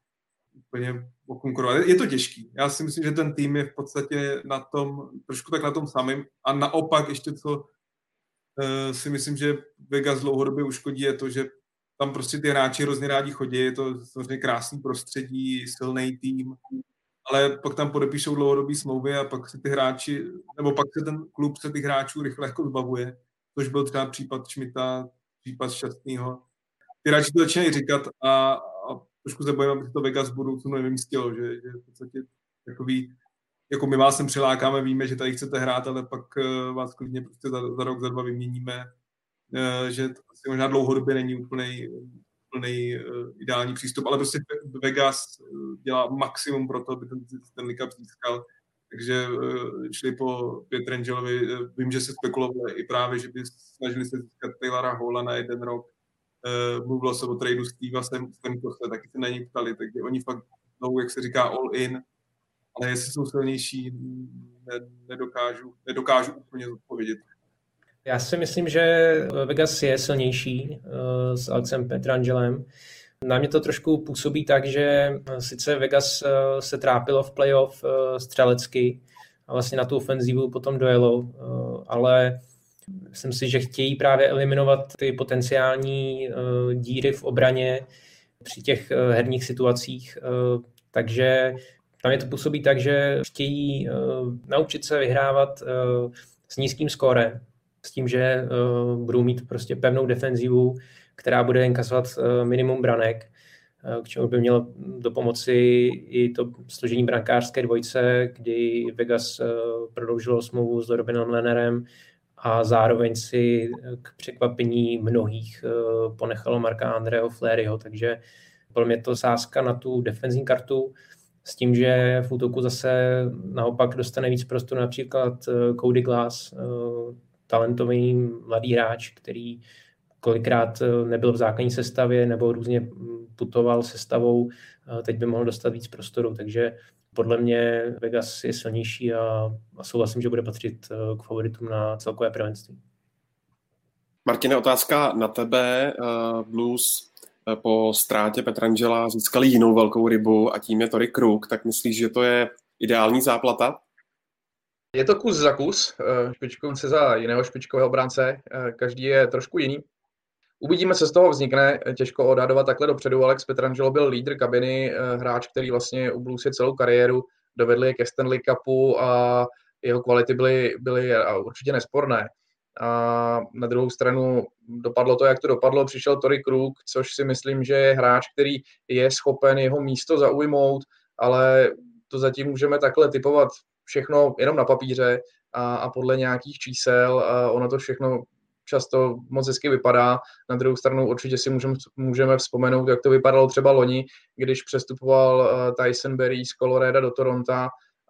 úplně okonkurovat. Je to těžký. Já si myslím, že ten tým je v podstatě na tom, trošku tak na tom samým. A naopak ještě co uh, si myslím, že Vegas dlouhodobě uškodí, je to, že tam prostě ty hráči hrozně rádi chodí, je to samozřejmě krásný prostředí, silný tým, ale pak tam podepíšou dlouhodobý smlouvy a pak se ty hráči, nebo pak se ten klub se těch hráčů rychle jako zbavuje, což byl třeba případ Šmita, případ Šťastného. ty radši to začínají říkat a, a trošku se bojím, aby to Vegas v budoucnu nevymstilo, že, že v podstatě takový, jako my vás sem přilákáme, víme, že tady chcete hrát, ale pak uh, vás klidně prostě za, za rok, za dva vyměníme, uh, že to asi možná dlouhodobě není úplnej, úplnej uh, ideální přístup, ale prostě Vegas dělá maximum pro to, aby ten, ten Cup získal, takže šli po Pietrangelovi, vím, že se spekulovali i právě, že by snažili se získat Taylora Hola na jeden rok, uh, mluvilo se o tradu Steva Stemkose, taky se na něj ptali, takže oni fakt znovu, jak se říká, all in, ale jestli jsou silnější, ne, nedokážu, nedokážu úplně zodpovědět. Já si myslím, že Vegas je silnější uh, s Alexem Petrangelem. Na mě to trošku působí tak, že sice Vegas uh, se trápilo v playoff střelecky a vlastně na tu ofenzívu potom dojelo, ale Myslím si, že chtějí právě eliminovat ty potenciální díry v obraně při těch herních situacích, takže tam je to působí tak, že chtějí naučit se vyhrávat s nízkým skórem, s tím, že uh, budou mít prostě pevnou defenzivu, která bude inkasovat uh, minimum branek, k čemu by mělo do pomoci i to složení brankářské dvojce, kdy Vegas prodloužilo smlouvu s Robinem Lennerem, a zároveň si k překvapení mnohých eh, ponechalo Marka Andreho Fleryho, takže byl mě to sázka na tu defenzní kartu s tím, že v útoku zase naopak dostane víc prostoru například Cody Glass, eh, talentový mladý hráč, který kolikrát nebyl v základní sestavě nebo různě putoval sestavou, teď by mohl dostat víc prostoru, takže podle mě Vegas je silnější a, a souhlasím, že bude patřit eh, k favoritům na celkové prvenství. Martine, otázka na tebe. Blues po ztrátě Petrangela získali jinou velkou rybu a tím je Tory Kruk, tak myslíš, že to je ideální záplata? Je to kus za kus, špičkovce za jiného špičkového bránce, každý je trošku jiný. Uvidíme, co z toho vznikne, těžko odhadovat takhle dopředu. Alex Petrangelo byl lídr kabiny, eh, hráč, který vlastně u Blues je celou kariéru, dovedli je ke Stanley Cupu a jeho kvality byly, byly určitě nesporné. A na druhou stranu dopadlo to, jak to dopadlo, přišel Tory Krug, což si myslím, že je hráč, který je schopen jeho místo zaujmout, ale to zatím můžeme takhle typovat všechno jenom na papíře a, a podle nějakých čísel. A ono to všechno často moc hezky vypadá. Na druhou stranu určitě si můžeme, můžeme vzpomenout, jak to vypadalo třeba loni, když přestupoval eh, Tyson Berry z Colorado do Toronto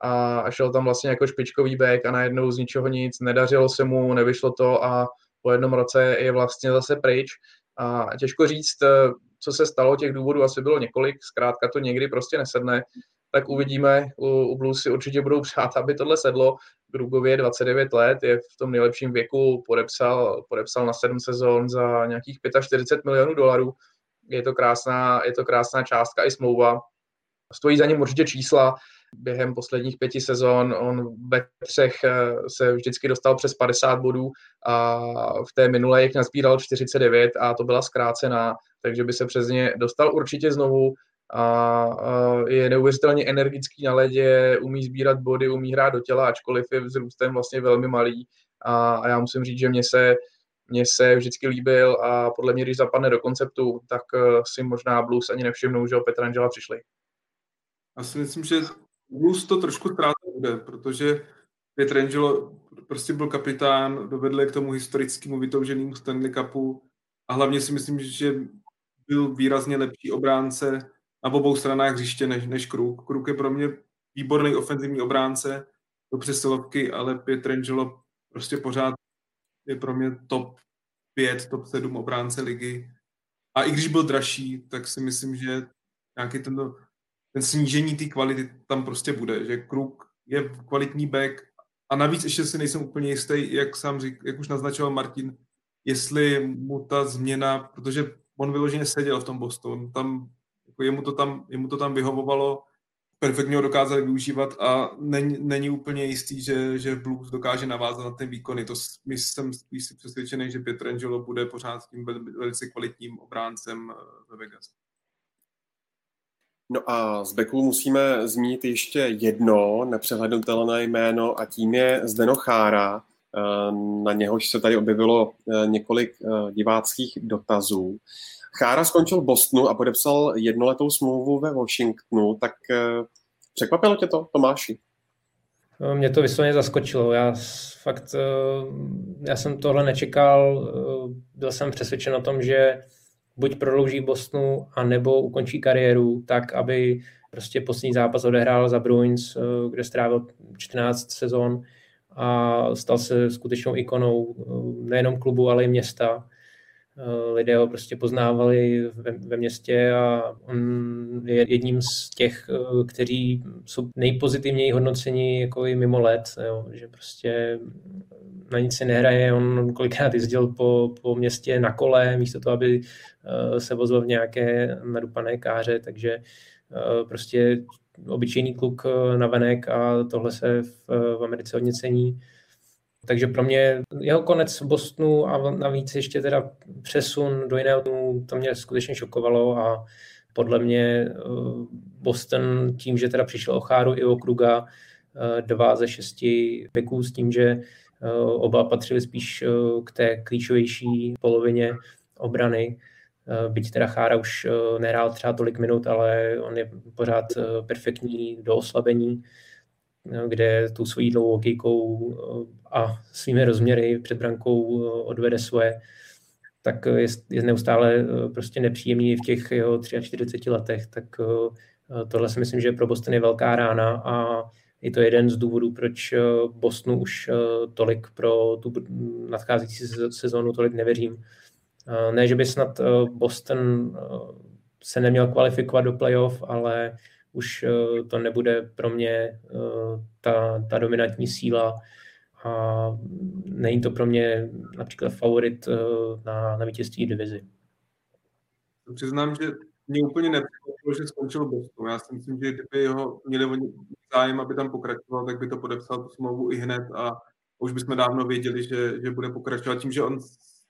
a šel tam vlastně jako špičkový back a najednou z ničeho nic, nedařilo se mu, nevyšlo to a po jednom roce je vlastně zase pryč. A těžko říct, eh, co se stalo, těch důvodů asi bylo několik, zkrátka to někdy prostě nesedne tak uvidíme. U, u Blues si určitě budou přát, aby tohle sedlo. Grugově 29 let, je v tom nejlepším věku, podepsal, podepsal na 7 sezon za nějakých 45 milionů dolarů. Je to krásná, je to krásná částka i smlouva. Stojí za ním určitě čísla. Během posledních pěti sezon on ve třech eh, se vždycky dostal přes 50 bodů a v té minulé jich nazbíral 49 a to byla zkrácená, takže by se přes ně dostal určitě znovu a, je neuvěřitelně energický na ledě, umí sbírat body, umí hrát do těla, ačkoliv je vzrůstem vlastně velmi malý. A, a já musím říct, že mě se, mě se vždycky líbil a podle mě, když zapadne do konceptu, tak eh, si možná Blues ani nevšimnou, že o Petrangela přišli. Já si myslím, že Blues to trošku ztráta bude, protože Pietrangelo prostě byl kapitán, dovedl k tomu historickému vytouženému Stanley Cupu a hlavně si myslím, že byl výrazně lepší obránce na obou stranách hřiště než, než Kruk. Kruk je pro mě výborný ofenzivní obránce do přesilovky, ale Pietrangelo prostě pořád je pro mě top 5, top 7 obránce ligy. A i když byl dražší, tak si myslím, že nějaký ten, ten snížení té kvality tam prostě bude, že Kruk je kvalitní back a navíc ještě si nejsem úplně jistý, jak sám řík, jak už naznačoval Martin, jestli mu ta změna, protože on vyloženě seděl v tom Bostonu, tam jako jemu, to tam, jemu to tam vyhovovalo, perfektně ho dokázali využívat a není, není úplně jistý, že, že Blues dokáže navázat na ten výkony. To my jsem spíš si přesvědčený, že Pietrangelo bude pořád tím velice kvalitním obráncem eh, ve Vegas. No a z Beku musíme zmínit ještě jedno nepřehlednutelné jméno a tím je Zdeno Chára. Eh, na něhož se tady objevilo eh, několik diváckých dotazů. Chára skončil v Bostonu a podepsal jednoletou smlouvu ve Washingtonu, tak eh, překvapilo tě to, Tomáši? No, mě to vysloveně zaskočilo. Já fakt, já jsem tohle nečekal. Byl jsem přesvědčen o tom, že buď prodlouží Bostonu, anebo ukončí kariéru tak, aby prostě poslední zápas odehrál za Bruins, eh, kde strávil 14 sezon a stal se skutečnou ikonou eh, nejenom klubu, ale i města. Eh, lidé ho prostě poznávali ve, ve městě a on je jedním z těch, kteří jsou nejpozitivněji hodnoceni jako i mimo let, jo, že prostě na nic si nehraje, on kolikrát jezdil po, po městě na kole, místo toho, aby se vozil v nějaké nadupané káře, takže Eh, prostě obyčejný kluk eh, na venek a tohle se v, v Americe hodně cení. Takže pro mě jeho konec v Bostonu a navíc ještě teda přesun do jiného týmu, to mě skutečně šokovalo a podle mě eh, Boston tím, že teda přišel o Cháru i o Kruga, dva ze šesti peků s tím, že oba patřili spíš k té klíčovější polovině obrany, Eh, byť teda Chára už eh, nehrál třeba tolik minut, ale on je pořád eh, perfektní do oslabení, kde tou svojí dlouhou hokejkou a svými rozměry před brankou odvede svoje, tak je, je neustále prostě nepříjemný v těch jeho 43 letech, tak tohle si myslím, že pro Boston je velká rána a je to jeden z důvodů, proč Bostonu už tolik pro tu nadcházející sezónu tolik nevěřím. Ne, že by snad eh, Boston eh, se neměl kvalifikovat do playoff, ale už eh, to nebude pro mě ta, ta dominantní síla a není to pro mě například favorit na, na vítězství divizi. Přiznám, že mě úplně nepřekvapilo, že skončil Boston. Já si myslím, že kdyby jeho měli zájem, aby tam pokračoval, tak by to podepsal tu smlouvu i hned a už bychom dávno věděli, že, že bude pokračovat. Tím, že on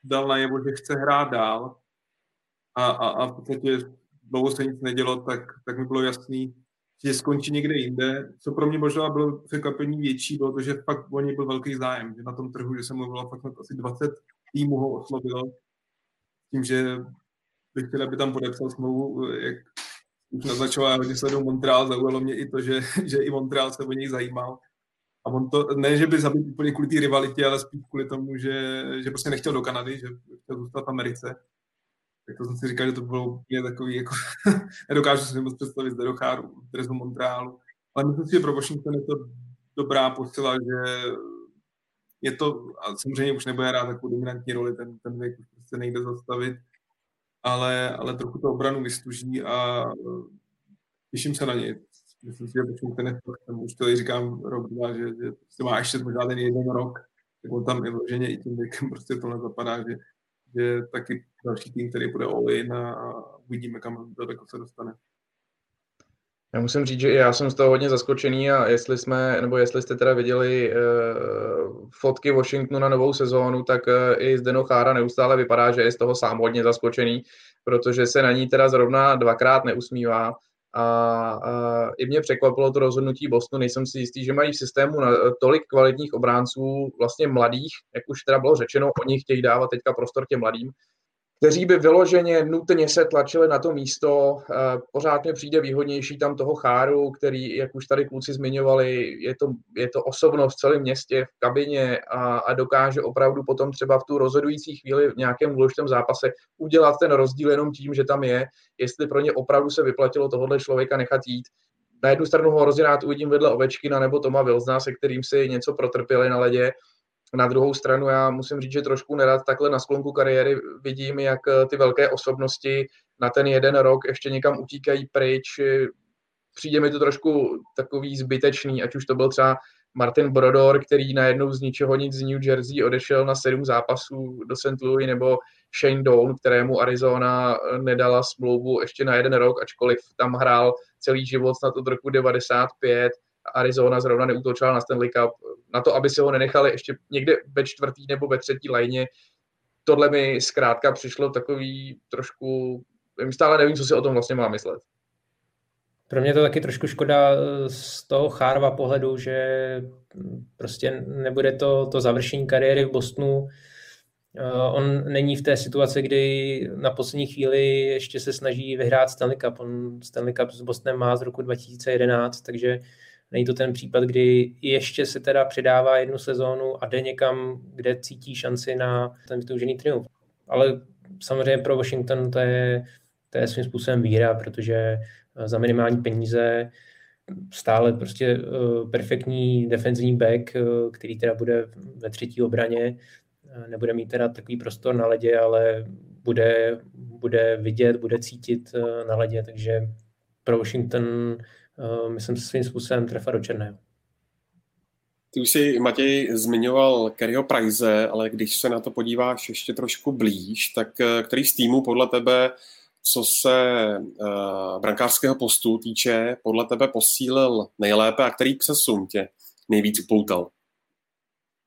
dal najevo, že chce hrát dál a, a, a v podstatě dlouho se nic nedělo, tak, tak mi bylo jasný, že skončí někde jinde. Co pro mě možná bylo překvapení větší, bylo to, že fakt o něj byl velký zájem, že na tom trhu, že se mluvilo fakt asi 20 týmů ho oslovilo, tím, že bych chtěl, aby tam podepsal smlouvu, jak už naznačoval, já hodně sleduju Montreal, zaujalo mě i to, že, že i Montreal se o něj zajímal. A on to, ne, že by zabil úplně kvůli té rivalitě, ale spíš kvůli tomu, že, že prostě nechtěl do Kanady, že chtěl zůstat v Americe. Tak to jsem si říkal, že to bylo úplně takový, jako nedokážu si moc představit zde do Cháru, do Montrealu. Ale myslím si, že pro Washington je to dobrá posila, že je to, a samozřejmě už nebude hrát takovou dominantní roli, ten, ten věk už prostě nejde zastavit, ale, ale trochu to obranu vystuží a těším se na něj myslím si, že Washington je jsem už to říkám rok, dva, že, že prostě má ještě možná ten jeden rok, tak on tam i vloženě i tím věkem prostě tohle zapadá, že, že taky další tým, který bude all in a, uvidíme, kam tak se dostane. Já musím říct, že já jsem z toho hodně zaskočený a jestli jsme, nebo jestli jste teda viděli uh, fotky Washingtonu na novou sezónu, tak uh, i Zdeno Chára neustále vypadá, že je z toho sám hodně zaskočený, protože se na ní teda zrovna dvakrát neusmívá. A, a i mě překvapilo to rozhodnutí Bostonu, nejsem si jistý, že mají v systému na, tolik kvalitních obránců, vlastně mladých, jak už teda bylo řečeno, oni chtějí dávat teďka prostor těm mladým, kteří by vyloženě nutně se tlačili na to místo. Eh, pořád mě přijde výhodnější tam toho cháru, který, jak už tady kluci zmiňovali, je to, je to osobnost v celém městě, v kabině a, a dokáže opravdu potom třeba v tu rozhodující chvíli v nějakém důležitém zápase udělat ten rozdíl jenom tím, že tam je, jestli pro ně opravdu se vyplatilo tohohle člověka nechat jít. Na jednu stranu ho hrozně rád uvidím vedle Ovečkina nebo Toma Vilzna, se kterým si něco protrpěli na ledě, na druhou stranu já musím říct, že trošku nerad takhle na sklonku kariéry vidím, jak eh, ty velké osobnosti na ten jeden rok ještě někam utíkají pryč. Přijde mi to trošku takový zbytečný, ať už to byl třeba Martin Brodor, který najednou z ničeho nic z New Jersey odešel na sedm zápasů do St. Louis, nebo Shane Doan, kterému Arizona eh, nedala smlouvu ještě na jeden rok, ačkoliv tam hrál celý život snad od roku 95 Arizona zrovna neútočila na Stanley Cup, na to, aby se ho nenechali ještě někde ve čtvrtý nebo ve třetí lajně. Tohle mi zkrátka přišlo takový trošku, stále nevím, co si o tom vlastně má myslet. Pro mě to taky trošku škoda z toho Chárva pohledu, že prostě nebude to, to završení kariéry v Bostonu. On není v té situaci, kdy na poslední chvíli ještě se snaží vyhrát Stanley Cup. On Stanley Cup s Bostonem má z roku 2011, takže není to ten případ, kdy ještě se teda přidává jednu sezónu a jde někam, kde cítí šanci na ten vytoužený triumf. Ale samozřejmě pro Washington to je, to je svým způsobem výhra, protože za minimální peníze stále prostě perfektní defenzivní back, který teda bude ve třetí obraně, nebude mít teda takový prostor na ledě, ale bude, bude vidět, bude cítit eh, na ledě, takže pro Washington eh, myslím svým způsobem trefa do černého. Ty už si, Matěj, zmiňoval Kerryho Price, ale když se na to podíváš ještě trošku blíž, tak eh, který z týmů podle tebe, co se uh, brankářského postu týče, podle tebe posílil nejlépe a který přesun tě nejvíc upoutal?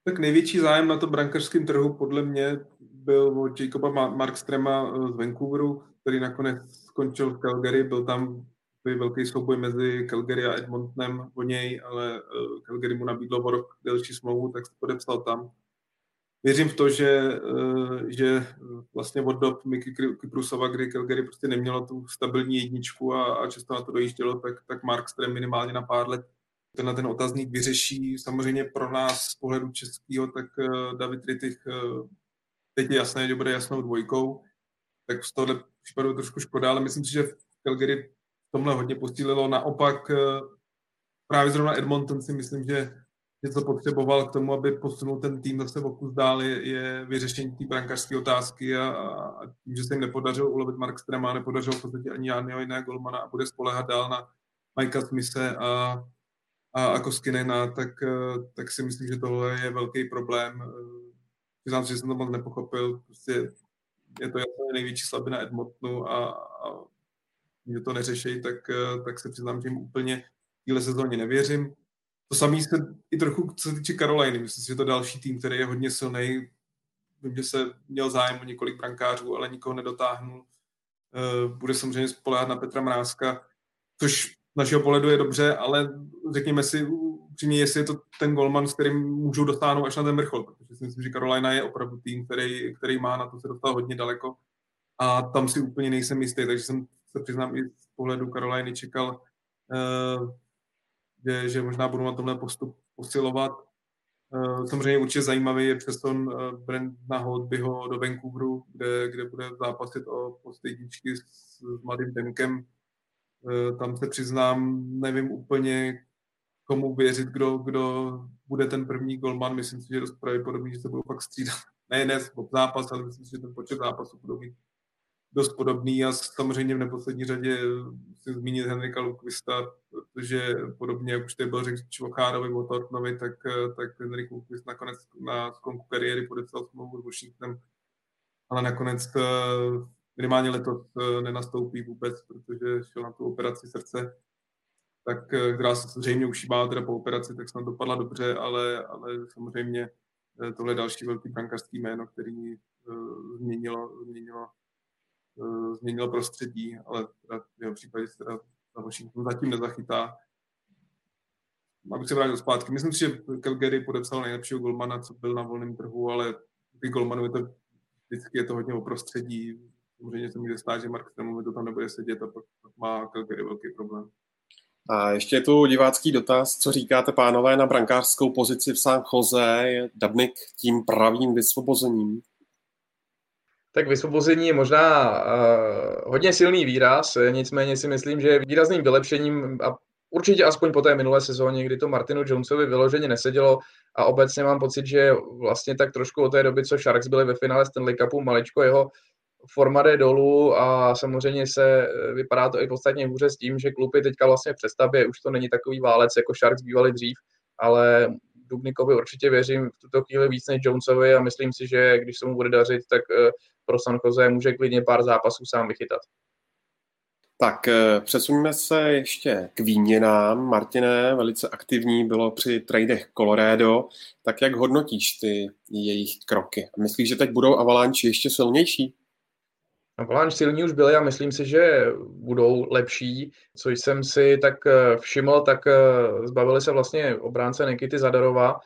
Tak největší zájem na tom brankařském trhu podle mě byl od Jacoba Markstrema z Vancouveru, který nakonec skončil v Calgary. Byl tam velký souboj mezi Calgary a Edmontonem o něj, ale eh, Calgary mu nabídlo o rok delší smlouvu, tak se podepsal tam. Věřím v to, že, eh, že vlastně od dob Miky Kyprusova, kdy Calgary prostě nemělo tu stabilní jedničku a, a často na to dojíždělo, tak, tak Markstrem minimálně na pár let tenhle ten otazník vyřeší. Samozřejmě pro nás z pohledu českého, tak uh, David Rittich uh, teď je jasné, že bude jasnou dvojkou, tak z tohohle případu trošku škoda, ale myslím si, že v Calgary tomhle hodně posílilo. Naopak uh, právě zrovna Edmonton si myslím, že to potřeboval k tomu, aby posunul ten tým zase o kus dál, je, je vyřešení té brankářské otázky a, a tím, že se jim nepodařilo ulovit Mark Strema, nepodařilo v podstatě ani žádného jiného golmana a bude spolehat dál na Mikea Smise a a, a Koskinena, tak, eh, tak si myslím, že tohle je velký problém. Eh, přiznám že jsem to moc nepochopil. Prostě je to jasně největší slabina Edmontonu a, a že to neřeší, tak, eh, tak se přiznám, že jim úplně v téhle sezóně nevěřím. To samé se i trochu, co se týče Caroliny. Myslím si, že to další tým, který je hodně silný. Vím, že se měl zájem o několik brankářů, ale nikoho nedotáhnul. Bude samozřejmě spolehat na Petra Mrázka, což z našeho pohledu je dobře, ale řekněme si upřímně, jestli je to ten golman, s kterým můžou dostáhnout až na ten vrchol, protože si myslím, že Carolina je opravdu tým, který, který má na to se dostat hodně daleko a tam si úplně nejsem jistý, takže jsem se přiznám i z pohledu Caroliny čekal, uh, že, že možná budu na tomhle postup posilovat. Uh, samozřejmě určitě zajímavý je přesun uh, Brandona Holtbyho do Vancouveru, kde, kde bude zápasit o post s, s mladým Demkem Eh, tam se přiznám, nevím úplně, komu věřit, kdo, kdo bude ten první golman. Myslím si, že je dost pravděpodobný, že se budou pak střídat. Ne, ne zápas, ale myslím si, že ten počet zápasů budou mít dost podobný. A samozřejmě v neposlední řadě musím zmínit Henrika Lukvista, protože podobně, jak už tady byl řekl Čvochárovi o Tortnovi, tak, tak Henrik Lukvist nakonec na skonku kariéry podepsal smlouvu s Washingtonem, ale nakonec eh, minimálně letos eh, nenastoupí vůbec, protože šel na tu operaci srdce, tak, eh, která se zřejmě ušíbá teda po operaci, tak snad dopadla dobře, ale, ale samozřejmě eh, tohle je další velký brankářský jméno, který změnilo, změnilo, uh, změnilo prostředí, ale teda v jeho případě se teda na Washington zatím nezachytá. Abych se vrátil zpátky. Myslím si, že Calgary podepsal nejlepšího golmana, co byl na volném trhu, ale ty golmanů je to vždycky je to hodně o prostředí samozřejmě se může stát, že Mark Stemovi to tam nebude sedět a pak, má Calgary velký problém. A ještě je tu divácký dotaz, co říkáte pánové na brankářskou pozici v San Jose, je Dabnik tím pravým vysvobozením? Tak vysvobození je možná uh, hodně silný výraz, nicméně si myslím, že výrazným vylepšením a určitě aspoň po té minulé sezóně, kdy to Martinu Jonesovi vyloženě nesedělo a obecně mám pocit, že vlastně tak trošku od té doby, co Sharks byli ve finále Stanley Cupu, maličko jeho forma jde dolů a samozřejmě se eh, vypadá to i podstatně hůře s tím, že klub je teďka vlastně v přestavbě, už to není takový válec, jako Sharks bývali dřív, ale Dubnikovi určitě věřím v tuto chvíli víc než Jonesovi a myslím si, že když se mu bude dařit, tak eh, pro San Jose může klidně pár zápasů sám vychytat. Tak eh, přesuneme se ještě k výměnám. Martine velice aktivní bylo při tradech Colorado. Tak jak hodnotíš ty jejich kroky? Myslíš, že teď budou Avalanche ještě silnější? Avalanche silní už byly a myslím si, že budou lepší. Co jsem si tak eh, všiml, tak eh, zbavili se vlastně obránce Nikity Zadarova,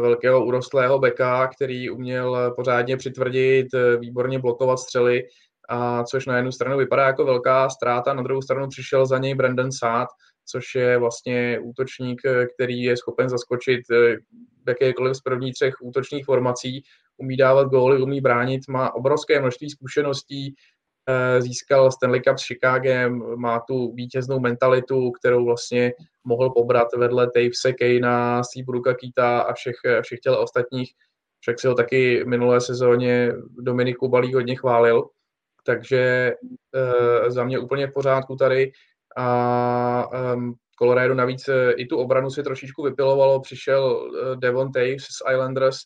velkého urostlého beka, který uměl pořádně přitvrdit, výborně blokovat střely, a což na jednu stranu vypadá jako velká ztráta, na druhou stranu přišel za něj Brandon Saad, což je vlastně útočník, který je schopen zaskočit jakékoliv z prvních třech útočních formací, umí dávat góly, umí bránit, má obrovské množství zkušeností, eh, získal Stanley Cup s Chicagem, má tu vítěznou mentalitu, kterou vlastně mohl pobrat vedle Tavese Kejna, Seabrooka Kita a všech, všech těle ostatních. Však si ho taky minulé sezóně Dominiku Balí hodně chválil. Takže e, za mě úplně v pořádku tady. A um, Colorado navíc eh, i tu obranu si trošičku vypilovalo, přišel eh, Devon Taves z Islanders eh,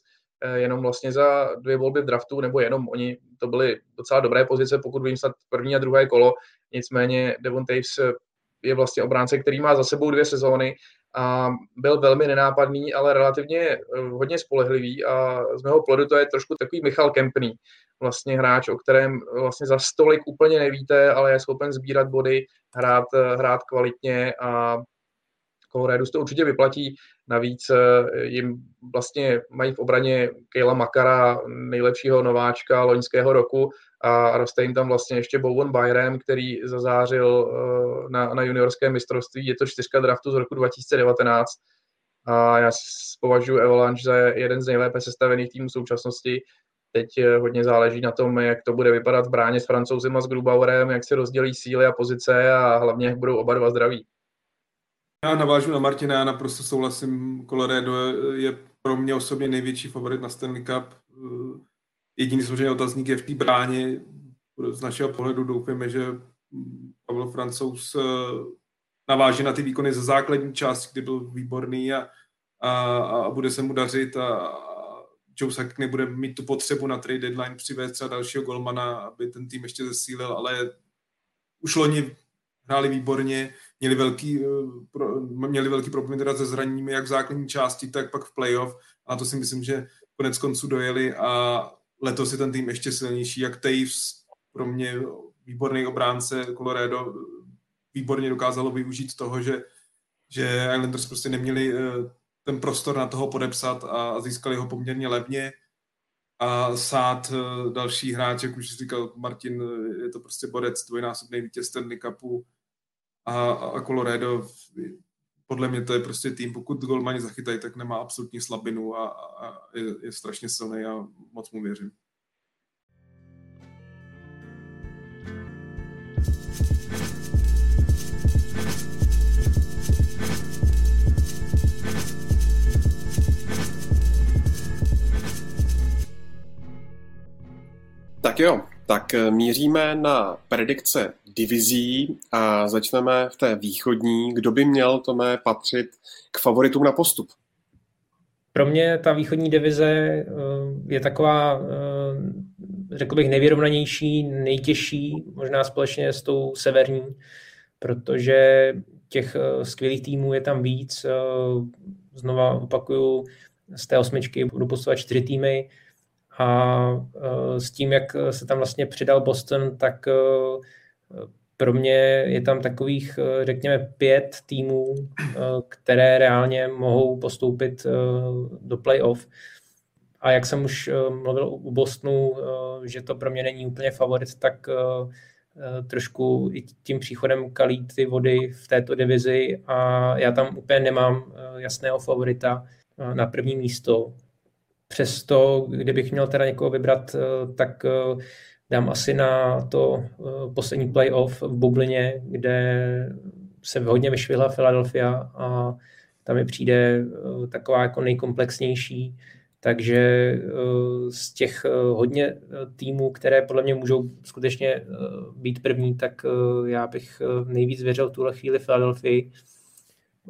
jenom vlastně za dvě volby v draftu, nebo jenom oni, to byly docela dobré pozice, pokud vím snad první a druhé kolo, nicméně Devon Taves je vlastně obránce, který má za sebou dvě sezóny a byl velmi nenápadný, ale relativně hodně spolehlivý a z mého plodu to je trošku takový Michal Kempný, vlastně hráč, o kterém vlastně za stolik úplně nevíte, ale je schopen sbírat body, hrát, hrát kvalitně a Colorado to určitě vyplatí. Navíc eh, jim vlastně mají v obraně Kejla Makara, nejlepšího nováčka loňského roku a roste jim tam vlastně ještě Bowen Byram, který zazářil eh, na, na juniorském mistrovství. Je to čtyřka draftu z roku 2019 a já považuji Avalanche za jeden z nejlépe sestavených týmů současnosti. Teď eh, hodně záleží na tom, jak to bude vypadat v bráně s francouzem a s Grubauerem, jak se rozdělí síly a pozice a hlavně jak budou oba dva zdraví. Já navážu na Martina, já naprosto souhlasím. Colorado je pro mě osobně největší favorit na Stanley Cup. Jediný samozřejmě otazník je v té bráně. Z našeho pohledu doufáme, že Pavel Francouz eh, naváže na ty výkony ze základní části, kdy byl výborný a, a, a bude se mu dařit a, Joe Sakic nebude mít tu potřebu na trade deadline přivést třeba dalšího golmana, aby ten tým ještě zesílil, ale už loni hráli výborně, měli velký, eh, měli velký problém teda se zraněními jak v základní části, tak pak v playoff. A to si myslím, že konec konců dojeli. A letos je ten tým ještě silnější, jak Taves, pro mě výborný obránce Colorado, výborně dokázalo využít toho, že, že Islanders prostě neměli eh, ten prostor na toho podepsat a získali ho poměrně levně. A Sát, eh, další hráč, jak už říkal Martin, je to prostě borec, dvojnásobný vítěz Stanley Cupu a, a Colorado, podle mě to je prostě tým, pokud golmani zachytají, tak nemá absolutní slabinu a, a je, je strašně silný a moc mu věřím. Tak jo, tak eh, míříme na predikce divizí a začneme v té východní. Kdo by měl, Tome, patřit k favoritům na postup? Pro mě ta východní divize eh, je taková, eh, řekl bych, nejvyrovnanější, nejtěžší, možná společně s tou severní, protože těch skvělých týmů je tam víc. Znova opakuju, z té osmičky budu postupovat čtyři týmy, a e, s tím, jak se tam vlastně přidal Boston, tak e, pro mě je tam takových, e, řekněme, pět týmů, které reálně mohou postoupit do playoff. A jak jsem už mluvil u Bostonu, že to pro mě není úplně favorit, tak trošku i tím příchodem kalí ty vody v této divizi a já tam úplně nemám jasného favorita na první místo. Přesto, kdybych měl teda někoho vybrat, eh, tak eh, dám asi na to eh, poslední playoff v Bublině, kde se hodně vyšvihla Philadelphia a tam mi přijde taková jako nejkomplexnější. Takže z těch hodně týmů, které podle mě můžou skutečně být první, tak já bych nejvíc věřil v tuhle chvíli Philadelphia.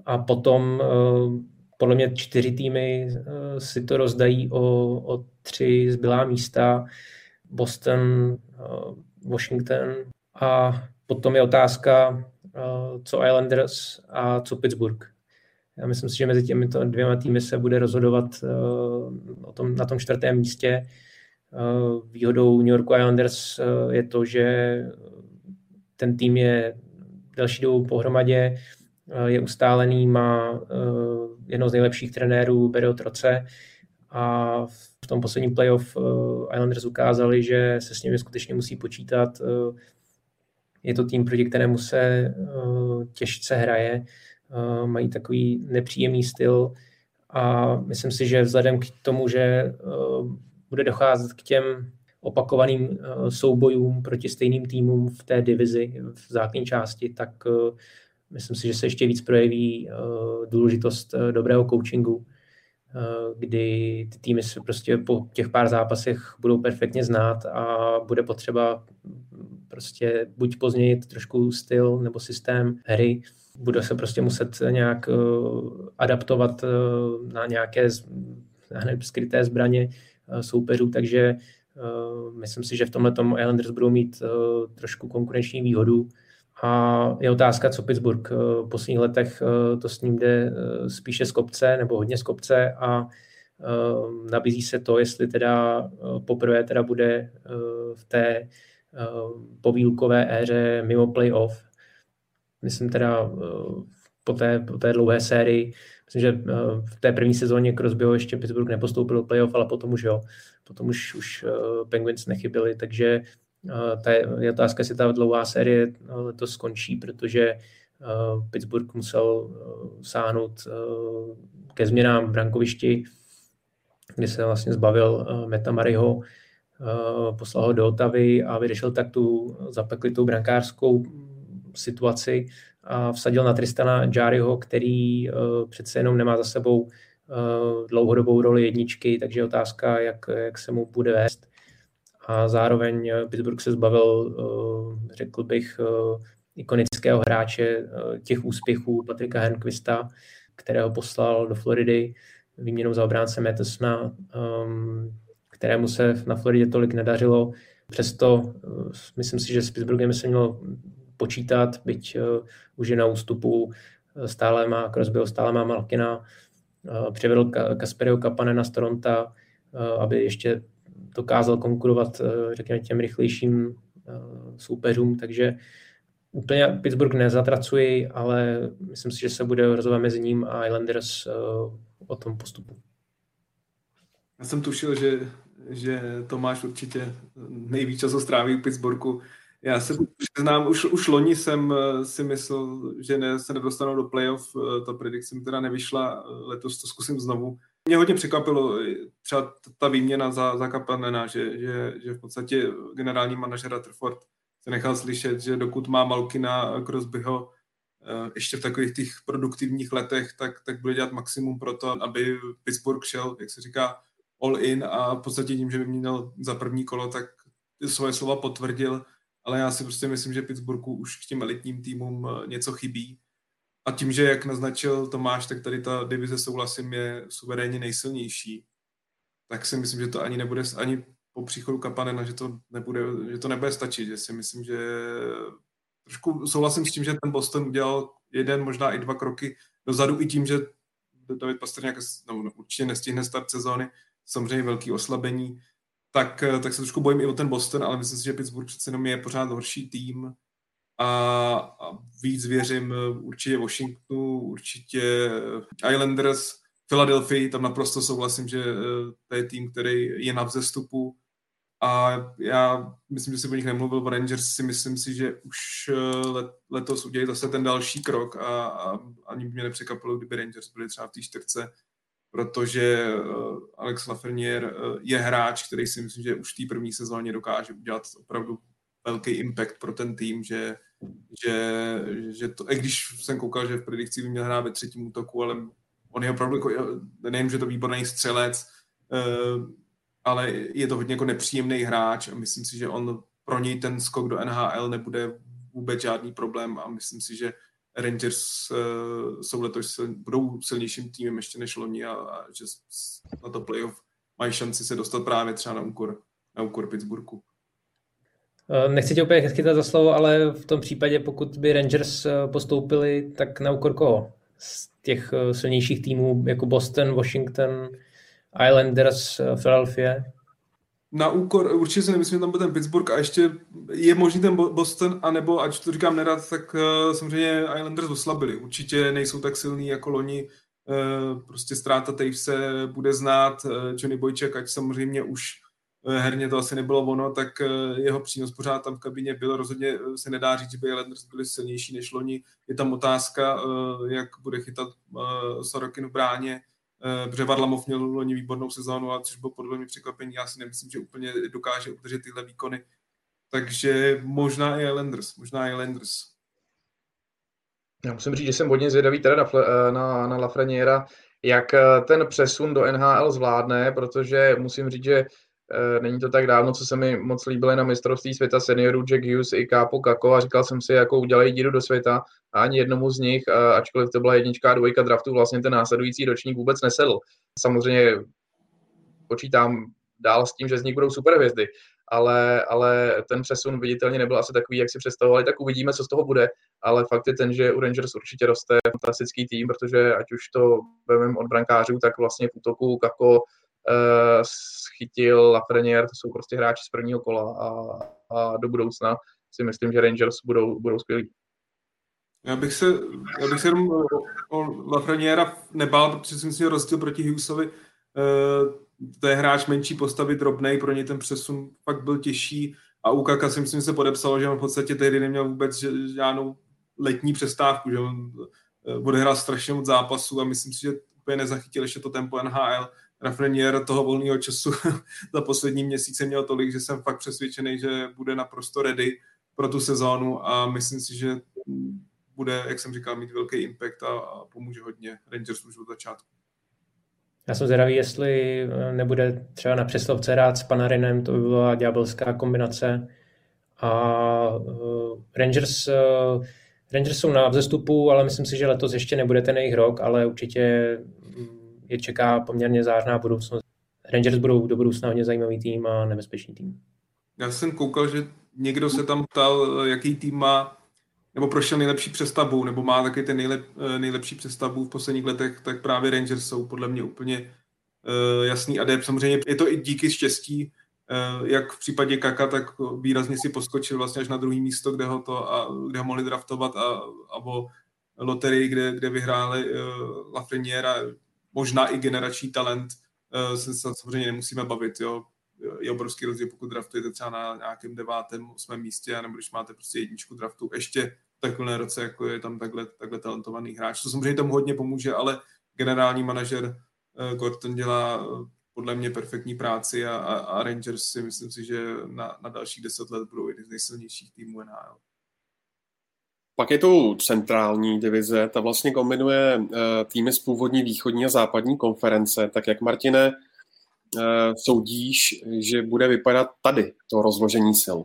A potom podle mě čtyři týmy eh, si to rozdají o, o tři zbylá místa. Boston, eh, Washington a potom je otázka, eh, co Islanders a co Pittsburgh. Já myslím si, že mezi těmito dvěma týmy se bude rozhodovat o tom, na tom čtvrtém místě. Výhodou New York Islanders je to, že ten tým je delší dobu pohromadě, je ustálený, má jednou z nejlepších trenérů bere od roce. A v tom posledním playoff Islanders ukázali, že se s nimi skutečně musí počítat. Je to tým, proti kterému se těžce hraje, mají takový nepříjemný styl. A myslím si, že vzhledem k tomu, že bude docházet k těm opakovaným soubojům proti stejným týmům v té divizi, v základní části, tak myslím si, že se ještě víc projeví uh, důležitost uh, dobrého coachingu, uh, kdy ty týmy se prostě po těch pár zápasech budou perfektně znát a bude potřeba prostě buď pozměnit trošku styl nebo systém hry, bude se prostě muset nějak adaptovat na nějaké nevím, skryté zbraně, Eh, soupeřů, takže eh, myslím si, že v tomhle tom Islanders budou mít eh, trošku konkurenční výhodu. A je otázka, co Pittsburgh. V posledních letech to s ním jde spíše z kopce, nebo hodně z kopce a nabízí se to, jestli teda poprvé teda bude v té povílkové éře mimo playoff. Myslím teda po té, po té dlouhé sérii Myslím, že eh, v té první sezóně Crosbyho ještě Pittsburgh nepostoupil do playoff, ale potom už jo. Potom už, už eh, Penguins nechybili, takže eh, ta je otázka, jestli ta dlouhá série letos skončí, protože Pittsburgh musel sáhnout ke změnám v brankovišti, kdy se vlastně zbavil Meta Mariho, poslal ho do Otavy a vyřešil tak tu zapeklitou brankářskou situaci a vsadil na Tristana Jariho, který přece jenom nemá za sebou uh, dlouhodobou roli jedničky, takže otázka, jak, jak se mu bude vést. A zároveň eh, Pittsburgh se zbavil, uh, řekl bych, uh, ikonického hráče těch úspěchů Patrika Henquista, kterého poslal do Floridy výměnou za obránce Mattesona, um, kterému se na Floridě tolik nedařilo. Přesto myslím si, že s Pittsburghem se mělo počítat, byť už je na ústupu, stále má Crosbyho, stále má Malkina, přivedl Ka- Kasperio Kapanena z Toronto, aby ještě dokázal konkurovat, řekněme, těm rychlejším soupeřům, takže úplně Pittsburgh nezatracuji, ale myslím si, že se bude rozhodovat mezi ním a Islanders o tom postupu. Já jsem tušil, že, že Tomáš určitě nejvíc času stráví v Pittsburghu já se přiznám, už, už loni jsem eh, si myslel, že ne, se nedostanou do playoff, eh, ta predikce mi teda nevyšla, eh, letos to zkusím znovu. Mě hodně překvapilo třeba ta výměna za, za Kapanena, že, že, že v podstatě generální manažer Rutherford se nechal slyšet, že dokud má Malkina Crosbyho ještě v takových těch produktivních letech, tak, tak bude dělat maximum pro to, aby Pittsburgh šel, jak se říká, all in a v podstatě tím, že by měl za první kolo, tak svoje slova potvrdil ale já si prostě myslím, že Pittsburghu už k těm elitním týmům eh, něco chybí. A tím, že jak naznačil Tomáš, tak tady ta divize souhlasím je suverénně nejsilnější, tak si myslím, že to ani nebude, ani po příchodu Kapanena, že to nebude, že to nebude stačit, že si myslím, že trošku souhlasím s tím, že ten Boston udělal jeden, možná i dva kroky dozadu i tím, že David Pastrňák no, určitě nestihne start sezóny, samozřejmě velký oslabení, tak, eh, tak se trošku bojím i o ten Boston, ale myslím si, že Pittsburgh přece jenom je pořád horší tým a, víc věřím eh, určitě Washingtonu, určitě eh, Islanders, Philadelphia, tam naprosto souhlasím, že to je tým, který je na vzestupu. A já myslím, že si o nich nemluvil, Rangers si myslím si, že už let, letos udělají zase ten další krok a, a ani mě nepřekvapilo, kdyby Rangers byli třeba v té čtyřce protože eh, Alex Lafreniere eh, je hráč, který si myslím, že už v té první sezóně dokáže udělat opravdu velký impact pro ten tým, že, že, že to, i když jsem koukal, že v predikci by měl hrát ve třetím útoku, ale on je opravdu, jako, nejen, že to výborný střelec, eh, ale je to hodně jako nepříjemný hráč a myslím si, že on pro něj ten skok do NHL nebude vůbec žádný problém a myslím si, že Rangers uh, jsou letos budou silnějším týmem ještě než loni a, a že na to playoff mají šanci se dostat právě třeba na úkor, na úkor Pittsburghu. Eh, nechci tě úplně chytat za slovo, ale v tom případě, pokud by Rangers eh, postoupili, tak na úkor koho? Z těch silnějších týmů jako Boston, Washington, Islanders, Philadelphia? na úkor, určitě si nemyslím, že tam bude ten Pittsburgh a ještě je možný ten Boston, anebo, ať to říkám nerad, tak samozřejmě Islanders oslabili. Určitě nejsou tak silní jako loni. prostě ztráta se bude znát. Johnny Bojček, ať samozřejmě už herně to asi nebylo ono, tak jeho přínos pořád tam v kabině byl. Rozhodně se nedá říct, že by Islanders byli silnější než loni. Je tam otázka, jak bude chytat Sorokin v bráně, protože Varlamov měl loni výbornou sezónu, a což bylo podle mě překvapení. Já si nemyslím, že úplně dokáže udržet tyhle výkony. Takže možná i Islanders, možná i Islanders. Já musím říct, že jsem hodně zvědavý teda na, eh, na, na Lafreniera, jak eh, ten přesun do NHL zvládne, protože musím říct, že eh, není to tak dávno, co se mi moc líbilo na mistrovství světa seniorů Jack Hughes i Kápo Kako a říkal jsem si, jako udělají díru do světa a ani jednomu z nich, ačkoliv to byla jednička a dvojka draftu, vlastně ten následující ročník vůbec nesedl. Samozřejmě počítám dál s tím, že z nich budou superhvězdy, ale, ale ten přesun viditelně nebyl asi takový, jak si představovali, tak uvidíme, co z toho bude, ale fakt je ten, že u Rangers určitě roste fantastický tým, protože ať už to vezmeme od brankářů, tak vlastně v útoku Kako schytil Lafreniere, to jsou prostě hráči z prvního kola a, a do budoucna si myslím, že Rangers budou, budou skvělí. Já bych se, já bych se jenom o, o Lafreniera nebál, protože si myslím, že rozdíl proti Hughesovi uh, to je hráč menší postavy, drobnej, pro něj ten přesun fakt byl těžší a u Kaka si myslím, že se podepsalo, že on v podstatě tehdy neměl vůbec žádnou letní přestávku, že on eh, odehrál strašně moc zápasů a myslím si, že úplně nezachytil ještě to tempo NHL. Rafrenier toho volného času za poslední měsíce měl tolik, že jsem fakt přesvědčený, že bude naprosto ready pro tu sezónu a myslím si, že bude, jak jsem říkal, mít velký impact a, a pomůže hodně Rangers už od začátku. Já jsem zvědavý, jestli eh, nebude třeba na přeslovce rád s Panarinem, to by byla ďábelská kombinace. A uh, Rangers, uh, Rangers jsou na vzestupu, ale myslím si, že letos ještě nebude ten jejich rok, ale určitě mm, je čeká poměrně zářná budoucnost. Rangers budou do budoucna hodně zajímavý tým a nebezpečný tým. Já jsem koukal, že někdo se tam ptal, jaký tým má nebo prošel nejlepší přestavbou, nebo má taky ten nejlep, eh, nejlepší přestavbu v posledních letech, tak právě Rangers jsou podle mě úplně uh, jasný adept. Samozřejmě je to i díky štěstí, uh, jak v případě Kaka, tak výrazně si poskočil vlastně až na druhý místo, kde ho, to a, kde ho mohli draftovat a, a o loterii, kde, kde vyhráli uh, Lafreniere, možná i generační talent, uh, se samozřejmě nemusíme bavit, jo je obrovský rozdíl, pokud draftujete třeba na nějakém devátém, osmém místě, nebo když máte prostě jedničku draftu ještě v takovém roce, jako je tam takhle, takhle talentovaný hráč. To samozřejmě tomu hodně pomůže, ale generální manažer uh, Gordon dělá uh, podle mě perfektní práci a, a, a Rangers si myslím si, že na, na dalších deset let budou jedni z nejsilnějších týmů NHL. Pak je tu centrální divize, ta vlastně kombinuje uh, týmy z původní východní a západní konference. Tak jak, Martine, Eh, soudíš, že bude vypadat tady to rozložení sil?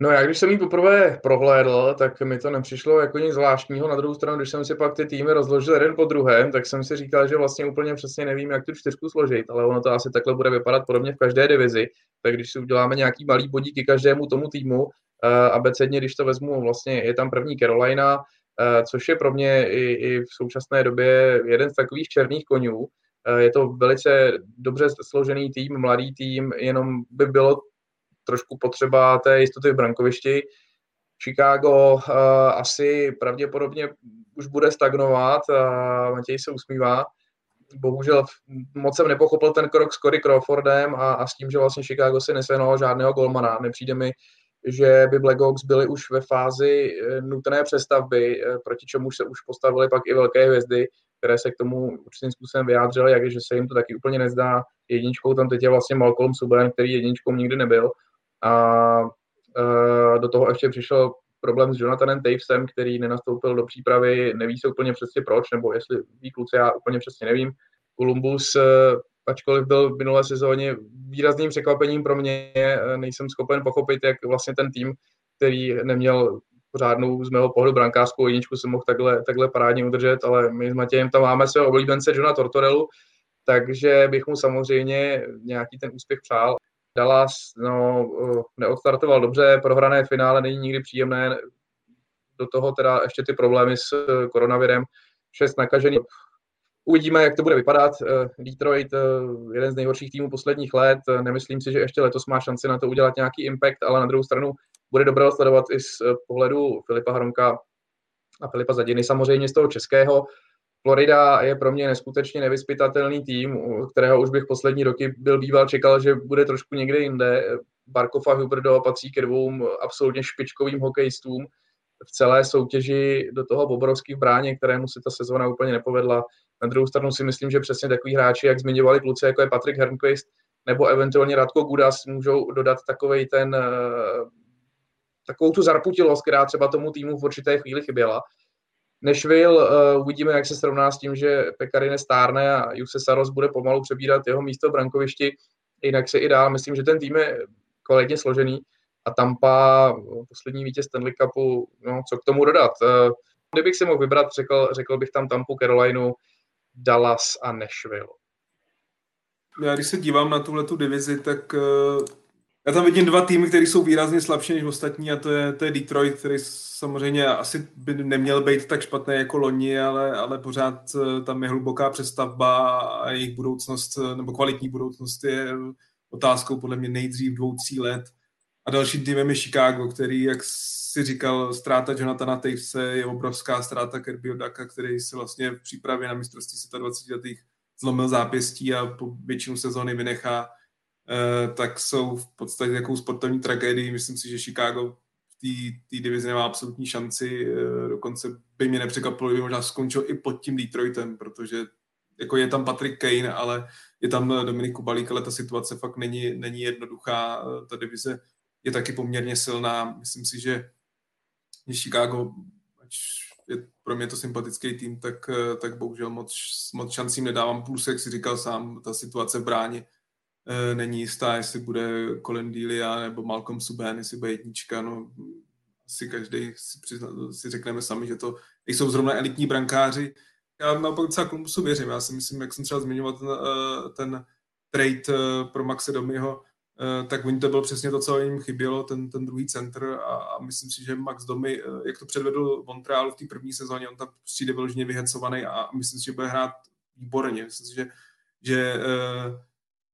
No já když jsem ji poprvé prohlédl, tak mi to nepřišlo jako nic zvláštního. Na druhou stranu, když jsem si pak ty týmy rozložil jeden po druhém, tak jsem si říkal, že vlastně úplně přesně nevím, jak tu čtyřku složit, ale ono to asi takhle bude vypadat podobně v každé divizi. Tak když si uděláme nějaký malý bodíky každému tomu týmu, abecedně, když to vezmu, vlastně je tam první Carolina, uh, což je pro mě i, i v současné době jeden z takových černých konňů, Eh, je to velice dobře složený tým, mladý tým, jenom by bylo trošku potřeba té jistoty v brankovišti. Chicago uh, asi pravděpodobně už bude stagnovat, uh, Matěj se usmívá. Bohužel moc jsem nepochopil ten krok s Cory Crawfordem a, a s tím, že vlastně Chicago si nesvěnoval žádného golmana. Nepřijde mi, že by Blackhawks byli už ve fázi nutné přestavby, proti čemu se už postavili pak i velké hvězdy které se k tomu určitým způsobem vyjádřily, jak že se jim to taky úplně nezdá. Jedničkou tam teď je vlastně Malcolm Subban, který jedničkou nikdy nebyl. A uh, do toho ještě přišel problém s Jonathanem Tavesem, který nenastoupil do přípravy, neví se úplně přesně proč, nebo jestli ví kluci, já úplně přesně nevím. Columbus, ačkoliv byl v minulé sezóně výrazným překvapením pro mě, nejsem schopen pochopit, jak vlastně ten tým, který neměl pořádnou z mého pohledu brankářskou jedničku se mohl takhle, takhle parádně udržet, ale my s Matějem tam máme svého oblíbence Johna Tortorellu, takže bych mu samozřejmě nějaký ten úspěch přál. Dallas no, neodstartoval dobře, prohrané finále není nikdy příjemné, do toho teda ještě ty problémy s eh, koronavirem, šest nakažených. Uvidíme, jak to bude vypadat. Eh, Detroit, eh, jeden z nejhorších týmů posledních let, nemyslím si, že ještě letos má šanci na to udělat nějaký impact, ale na druhou stranu bude dobré sledovat i z eh, pohledu Filipa Hronka a Filipa Zadiny, samozřejmě z toho českého. Florida je pro mě neskutečně nevyspytatelný tým, kterého už bych poslední roky byl býval čekal, že bude trošku někde jinde. Barkov a Huberdo patří ke dvou absolutně špičkovým hokejistům v celé soutěži do toho Bobrovský bráně, kterému si ta sezona úplně nepovedla. Na druhou stranu si myslím, že přesně takový hráči, jak zmiňovali kluci, jako je Patrik Hernquist nebo eventuálně Radko Gudas, můžou dodat takový ten eh, takovou tu zarputilost, která třeba tomu týmu v určité chvíli chyběla. Nešvil, uh, uvidíme, jak se srovná s tím, že Pekarine stárne a Juse Saros bude pomalu přebírat jeho místo v brankovišti. Jinak se i dál, myslím, že ten tým je kvalitně složený a Tampa, poslední vítěz Stanley Cupu, no, co k tomu dodat. Kdybych si mohl vybrat, řekl, řekl bych tam Tampu, Carolinu, Dallas a Nashville. Já když se dívám na tuhle tu divizi, tak uh já tam vidím dva týmy, které jsou výrazně slabší než ostatní a to je, to je Detroit, který samozřejmě asi by neměl být tak špatný jako loni, ale, ale pořád eh, tam je hluboká přestavba a jejich budoucnost, eh, nebo kvalitní budoucnost je otázkou podle mě nejdřív dvou, tří let. A dalším týmem je Chicago, který, jak si říkal, ztráta Jonathana Tavese je obrovská ztráta Kirbyho Daka, který se vlastně v přípravě na mistrovství 20 letých zlomil zápěstí a po většinu sezóny vynechá Eh, tak jsou v podstatě takovou sportovní tragédii. Myslím si, že Chicago v té divizi nemá absolutní šanci. Eh, dokonce by mě nepřekvapilo, že možná skončil i pod tím Detroitem, protože jako je tam Patrick Kane, ale je tam Dominik Kubalík, ale ta situace fakt není, není jednoduchá. Eh, ta divize je taky poměrně silná. Myslím si, že Chicago, ať je pro mě to sympatický tým, tak, tak bohužel moc, moc šancím nedávám. Plus, jak si říkal sám, ta situace v bráně Eh, není jistá, jestli bude Colin Delia nebo Malcolm Subban, jestli bude jednička, no asi každý si, přizna, si řekneme sami, že to nejsou zrovna elitní brankáři. Já naopak docela Columbusu věřím, já si myslím, jak jsem třeba zmiňoval ten, eh, ten trade eh, pro Maxe Domiho, tak oni to bylo přesně to, co jim chybělo, ten, ten druhý center a, a myslím si, že Max Domy, jak to předvedl Montreal v té první sezóně, on tam přijde vyloženě vyhecovaný a myslím si, že bude hrát výborně. Myslím si, že, že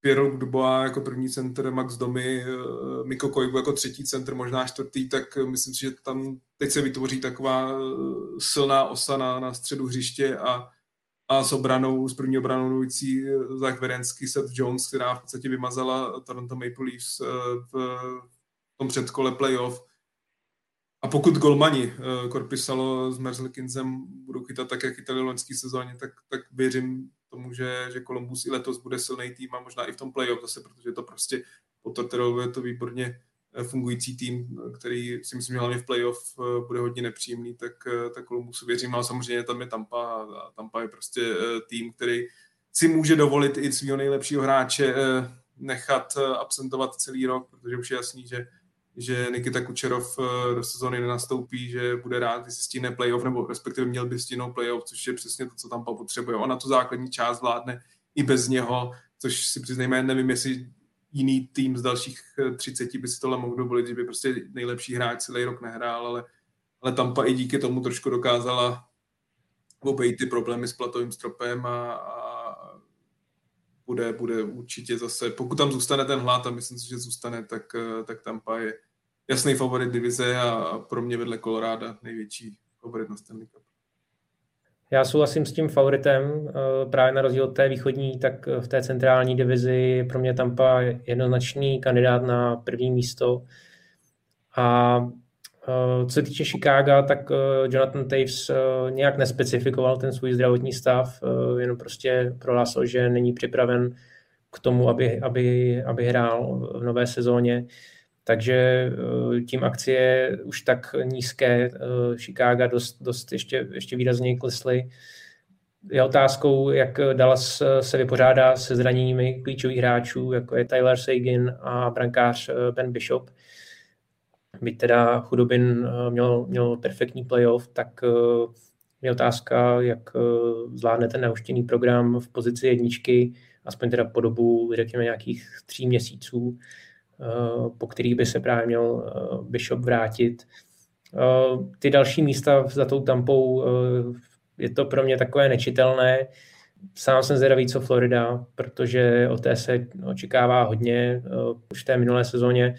Pierre Dubois jako první center, Max Domy, eh, Miko Koivu jako třetí center, možná čtvrtý, tak myslím si, že tam teď se vytvoří taková eh, silná osa na, na středu hřiště a, a s obranou, s první obranou mluvící eh, Zach Verensky, Seth Jones, která v podstatě vymazala Toronto Maple Leafs v tom předkole playoff. A pokud golmani Korpisalo s Merzlikinsem budou chytat tak, jak chytali loňský sezóně, tak, tak věřím tomu, že, že Columbus i letos bude silný tým a možná i v tom playoff zase, protože to prostě je to výborně eh, fungující tým, který si myslím, že hlavně v playoff eh, bude hodně nepříjemný, tak, eh, tak Columbusu věřím, ale samozřejmě tam je Tampa a Tampa je prostě tým, který si může dovolit i svého nejlepšího hráče nechat absentovat celý rok, protože už je jasný, že že Nikita Kučerov eh, do sezóny nenastoupí, že bude rád, jestli stíne playoff, nebo respektive měl by stínout playoff, což je přesně to, co tam potřebuje. Ona tu základní část vládne i bez něho, což si přiznejme, nevím, jestli jiný tým z dalších 30 eh, by si tohle mohl dovolit, že by prostě nejlepší hráč celý rok nehrál, ale, ale Tampa i díky tomu trošku dokázala obejít ty problémy s platovým stropem a, a bude, bude určitě zase, pokud tam zůstane ten hlad a myslím si, že zůstane, tak, eh, tak Tampa je jasný favorit divize a pro mě vedle Colorado největší favorit na Stanley Cup. Já souhlasím s tím favoritem, eh, právě na rozdíl od té východní, tak v té centrální divizi je pro mě Tampa jednoznačný kandidát na první místo. A eh, co se týče Chicaga, tak Jonathan Taves nějak nespecifikoval ten svůj zdravotní stav, jenom prostě prohlásil, že není připraven k tomu, aby, aby, aby hrál v nové sezóně. Takže eh, tím akcie už tak nízké eh, Chicago dost, dost ještě, ještě výrazně klesly. Je otázkou, jak Dallas eh, se vypořádá se zraněními klíčových hráčů, jako je Tyler Sagan a brankář Ben Bishop. Byť teda Chudobin měl, měl perfektní playoff, tak je otázka, jak zvládne ten neuštěný program v pozici jedničky, aspoň teda po dobu, řekněme, nějakých tří měsíců, po kterých by se právě měl eh, Bishop vrátit. Eh, ty další místa za tou tampou je to pro mě takové nečitelné. Sám jsem zvědavý, co Florida, protože o té se očekává hodně. Už v té minulé sezóně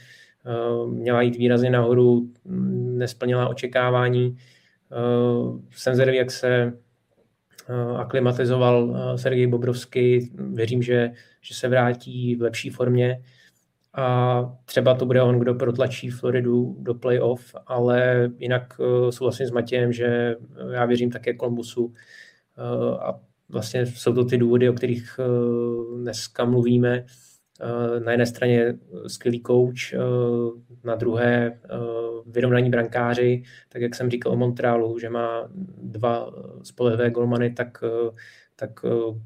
měla jít výrazně nahoru, nesplnila očekávání. Jsem zvědavý, jak se aklimatizoval Sergej Bobrovský. Věřím, že, že se vrátí v lepší formě a třeba to bude on, kdo protlačí Floridu do playoff, ale jinak souhlasím s Matějem, že já věřím také Kolumbusu a vlastně jsou to ty důvody, o kterých dneska mluvíme. Na jedné straně skvělý kouč, na druhé vyrovnaní brankáři, tak jak jsem říkal o Montrealu, že má dva spolehlivé golmany, tak, tak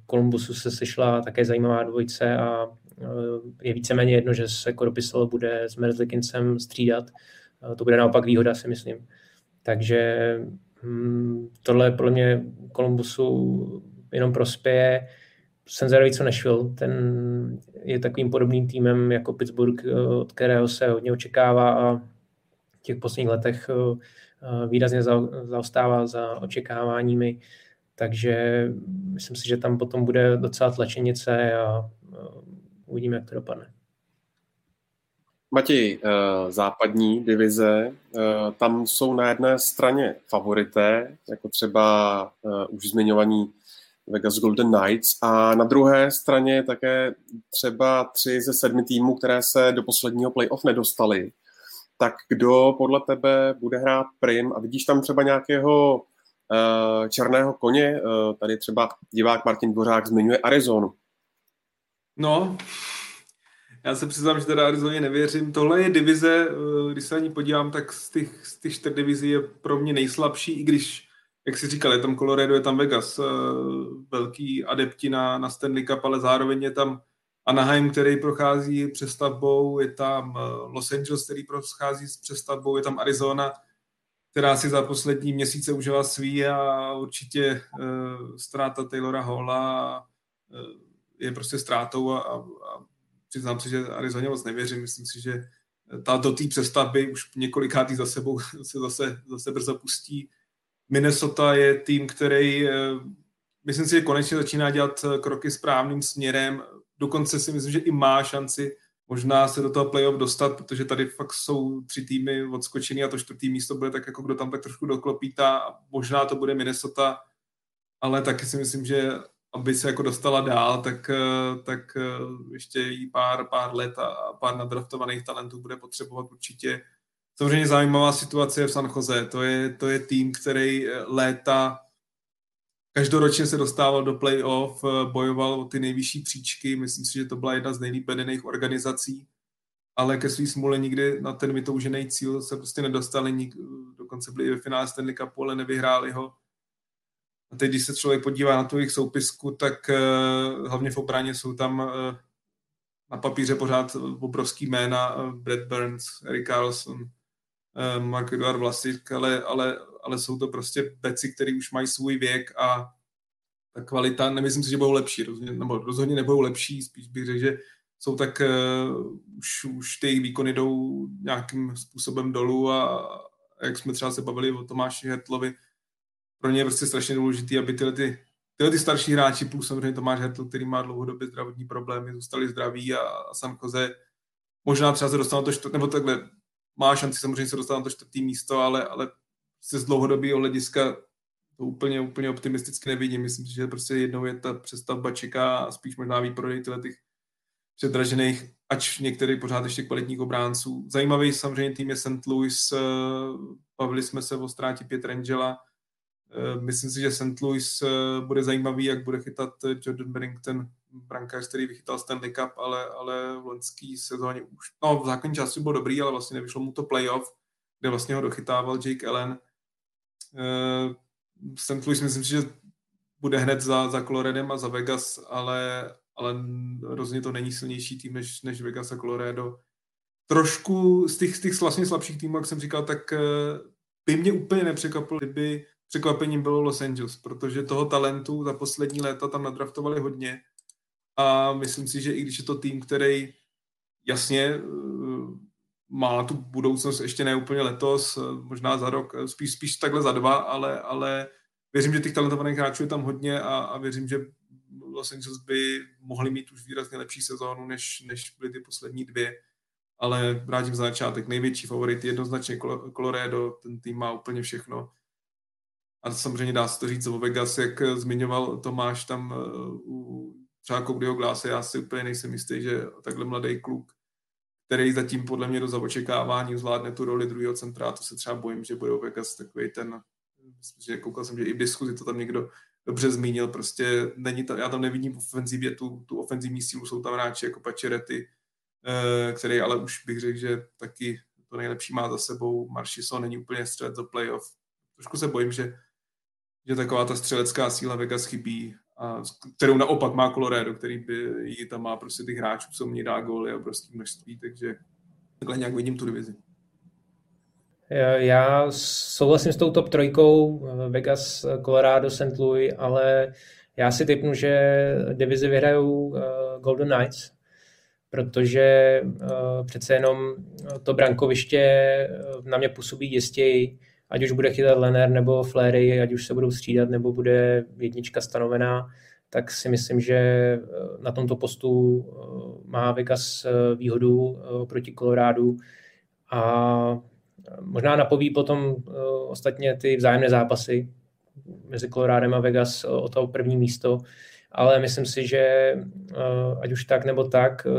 Kolumbusu se sešla také zajímavá dvojice a je víceméně jedno, že se Korpisel bude s Merzlikincem střídat. To bude naopak výhoda, si myslím. Takže hm, tohle podle mě Kolumbusu jenom prospěje. Senzerovi, co Nashville, ten je takovým podobným týmem jako Pittsburgh, od kterého se hodně očekává a v těch posledních letech výrazně zaostává za očekáváními. Takže myslím si, že tam potom bude docela tlačenice a uvidíme, jak to dopadne. Matěj, eh, západní divize, eh, tam jsou na jedné straně favorité, jako třeba eh, už zmiňovaní Vegas Golden Knights a na druhé straně také třeba tři ze sedmi týmů, které se do posledního playoff nedostali. Tak kdo podle tebe bude hrát prim a vidíš tam třeba nějakého černého koně? Tady třeba divák Martin Dvořák zmiňuje Arizonu. No, já se přiznám, že teda Arizoně nevěřím. Tohle je divize, eh, když se na ní podívám, tak z těch, z těch čtyř divizí je pro mě nejslabší, i když, jak jsi říkal, je tam Colorado, je tam Vegas, eh, velký adepti na, na Stanley Cup, ale zároveň je tam Anaheim, který prochází přestavbou, je tam eh, Los Angeles, který prochází s přestavbou, je tam Arizona, která si za poslední měsíce užila svý a určitě uh, ztráta Taylora Halla uh, je prostě ztrátou a, a, a přiznám se, že Arizoně moc nevěřím. Myslím si, že ta do té přestavby už několikátý za sebou se zase, zase brzo pustí. Minnesota je tým, který eh, myslím si, že konečně začíná dělat eh, kroky správným směrem. Dokonce si myslím, že i má šanci možná se do toho playoff dostat, protože tady fakt jsou tři týmy odskočený a to čtvrtý místo bude tak jako kdo tam tak trošku doklopítá a možná to bude Minnesota, ale taky si myslím, že aby se jako dostala dál, tak, eh, tak eh, ještě jí pár, pár let a pár nadraftovaných talentů bude potřebovat určitě. Samozřejmě zajímavá situace je v San Jose. To je, to je tým, který eh, léta každoročně se dostával do playoff, bojoval o ty nejvyšší příčky. Myslím si, že to byla jedna z nejlíp organizací, ale ke svý smůle nikdy na ten vytoužený cíl se prostě nedostali. Dokonce byli i ve finále Stanley Cupu, ale nevyhráli ho a teď, když se člověk podívá na tu jejich soupisku, tak uh, hlavně v obraně jsou tam uh, na papíře pořád obrovský jména, Brad Burns, Eric Carlson, Mark Eduard Vlasic, ale, ale, ale jsou to prostě beci, který už mají svůj věk a ta kvalita, nemyslím si, že budou lepší, rozhodně, nebo rozhodně nebudou lepší, spíš bych řekl, že jsou tak, uh, už, už ty výkony jdou nějakým způsobem dolů a, jak jsme třeba se bavili o Tomáši Hertlovi, pro ně je prostě strašně důležité, aby tyhle, ty, tyhle ty starší hráči, plus samozřejmě Tomáš Hertl, který má dlouhodobě zdravotní problémy, zůstali zdraví a, a Sam Koze. Možná třeba se dostane to čtvrt, nebo takhle má šanci samozřejmě se dostat na to čtvrtý místo, ale, ale se z dlouhodobého hlediska to úplně, úplně optimisticky nevidím. Myslím si, že prostě jednou je ta přestavba čeká a spíš možná výprodej tyhle těch předražených, ač některý pořád ještě kvalitních obránců. Zajímavý samozřejmě tým je St. Louis, eh, bavili jsme se o ztrátě Pietrangela, Eh, myslím si, že St. Louis eh, bude zajímavý, jak bude chytat Jordan Bennington, brankář, který vychytal Stanley Cup, ale, ale v loňský sezóně už, no v základní části byl dobrý, ale vlastně nevyšlo mu to playoff, kde vlastně ho dochytával Jake Allen. Uh, St. Louis myslím si, že bude hned za, za Coloradem a za Vegas, ale, ale rozhodně to není silnější tým než, než Vegas a Colorado. Trošku z těch, z těch vlastně slabších týmů, jak jsem říkal, tak by mě úplně nepřekvapilo, kdyby překvapením bylo Los Angeles, protože toho talentu za poslední léta tam nadraftovali hodně a myslím si, že i když je to tým, který jasně eh, má tu budoucnost ještě ne úplně letos, eh, možná za rok, eh, spíš, spíš takhle za dva, ale, ale věřím, že těch talentovaných hráčů je tam hodně a, a věřím, že Los Angeles by mohli mít už výrazně lepší sezónu, než, než byly ty poslední dvě. Ale vrátím za začátek. Největší favorit jednoznačně Colorado, ten tým má úplně všechno A samozřejmě dá se to říct o Vegas, jak zmiňoval Tomáš tam u třeba Codyho Glase, já si úplně nejsem jistý, že takhle mladý kluk, který zatím podle mě do za očekávání zvládne tu roli druhého centra, to se třeba bojím, že bude Vegas takový ten, že koukal jsem, že i v diskuzi to tam někdo dobře zmínil, prostě není to, já tam nevidím v ofenzivě tu, tu ofenzivní sílu, jsou tam hráči jako Pačerety, eh, který ale už bych řekl, že taky to nejlepší má za sebou. Maršiso není úplně střelec do playoff. Trošku se bojím, že, že taková ta střelecká síla Vegas chybí, a, kterou naopak má Colorado, který by ji tam má prostě těch hráčů, co mě dá góly a obrovské množství, takže takhle nějak vidím tu divizi. Já souhlasím s tou top trojkou eh, Vegas, Colorado, St. Louis, ale já si typnu, že divizi vyhrajou eh, Golden Knights, protože uh, přece jenom to brankoviště na mě působí jistěji, ať už bude chytat Lenner nebo Flery, ať už se budou střídat, nebo bude jednička stanovená, tak si myslím, že na tomto postu má Vegas výhodu proti Kolorádu. A možná napoví potom ostatně ty vzájemné zápasy mezi Colorádem a Vegas o to první místo, ale myslím si, že eh, ať už tak nebo tak, eh,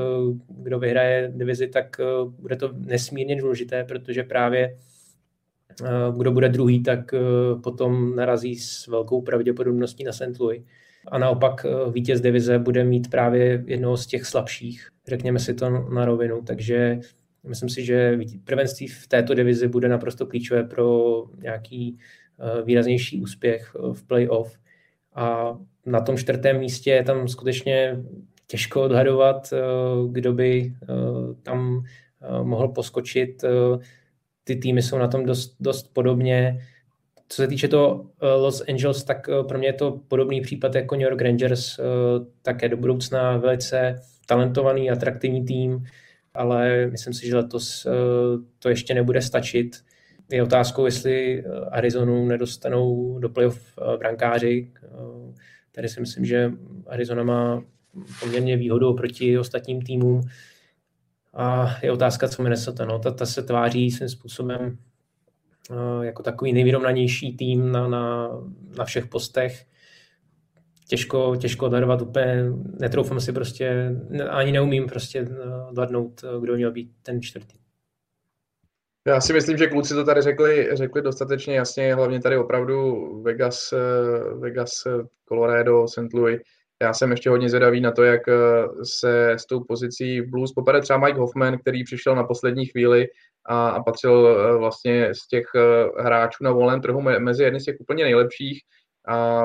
kdo vyhraje divizi, tak eh, bude to nesmírně důležité, protože právě kdo bude druhý, tak potom narazí s velkou pravděpodobností na St. Louis. A naopak vítěz divize bude mít právě jednoho z těch slabších, řekněme si to na rovinu. Takže myslím si, že prvenství v této divizi bude naprosto klíčové pro nějaký výraznější úspěch v playoff. A na tom čtvrtém místě je tam skutečně těžko odhadovat, eh, kdo by eh, tam eh, mohl poskočit. Ty týmy jsou na tom dost, dost podobně. Co se týče toho Los Angeles, tak pro mě je to podobný případ jako New York Rangers, také do budoucna velice talentovaný, atraktivní tým, ale myslím si, že letos to ještě nebude stačit. Je otázkou, jestli Arizonu nedostanou do playoff brankáři, Tady si myslím, že Arizona má poměrně výhodu proti ostatním týmům. A je otázka, co Minnesota. No, ta, ta se tváří svým způsobem uh, jako takový nejvyrovnanější tým na, na, na všech postech. Těžko, těžko odhadovat úplně, netroufám si prostě, ani neumím prostě odhadnout, kdo měl být ten čtvrtý. Já si myslím, že kluci to tady řekli, řekli dostatečně jasně, hlavně tady opravdu Vegas, eh, Vegas, Colorado, St. Louis. Já jsem ještě hodně zvědavý na to, jak eh, se s tou pozicí Blues popade třeba Mike Hoffman, který přišel na poslední chvíli a, a patřil eh, vlastně z těch hráčů na volném trhu mezi jedny z těch úplně nejlepších. A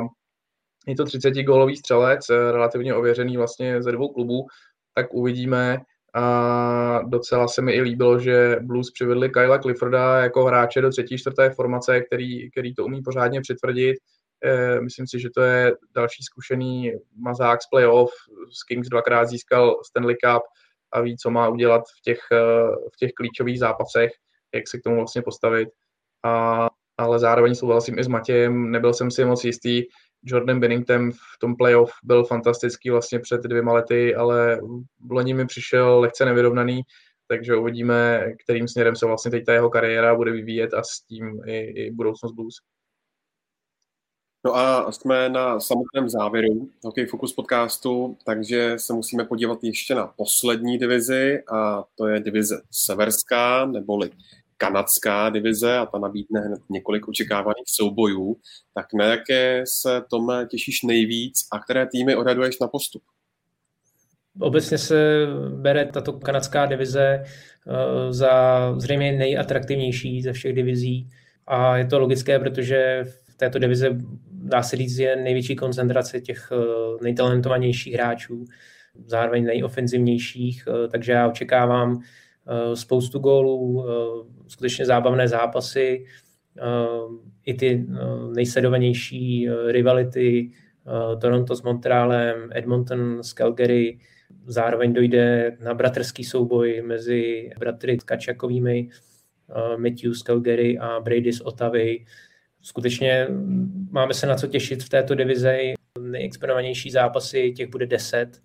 je to 30 gólový střelec, relativně ověřený vlastně ze dvou klubů, tak uvidíme, a docela se mi i líbilo, že Blues přivedli Kyla Clifforda jako hráče do třetí, čtvrté formace, který, který to umí pořádně přitvrdit. E, myslím si, že to je další zkušený mazák z playoff. Z Kings dvakrát získal Stanley Cup a ví, co má udělat v těch, e, v těch klíčových zápasech, jak se k tomu vlastně postavit. A, ale zároveň souhlasím i s Matějem, nebyl jsem si moc jistý, Jordan Bennington v tom playoff byl fantastický vlastně před dvěma lety, ale loni mi přišel lehce nevyrovnaný, takže uvidíme, kterým směrem se vlastně teď ta jeho kariéra bude vyvíjet a s tím i, i budoucnost Blues. No a jsme na samotném závěru Hokej Focus podcastu, takže se musíme podívat ještě na poslední divizi a to je divize severská, neboli kanadská divize a ta nabídne hned několik očekávaných soubojů, tak na jaké se Tome těšíš nejvíc a které týmy odhaduješ na postup? Obecně se bere tato kanadská divize eh, za zřejmě nejatraktivnější ze všech divizí a je to logické, protože v této divize dá se říct, je největší koncentrace těch eh, nejtalentovanějších hráčů, zároveň nejofenzivnějších, eh, takže já očekávám Eh, spoustu gólů, skutečně zábavné zápasy, i ty nejsledovanější rivality Toronto s Montrealem, Edmonton s Calgary, zároveň dojde na bratrský souboj mezi bratry Kačakovými, Matthews Calgary a Brady z Otavy. Skutečně máme se na co těšit v této divizi. Nejexponovanější zápasy, těch bude 10,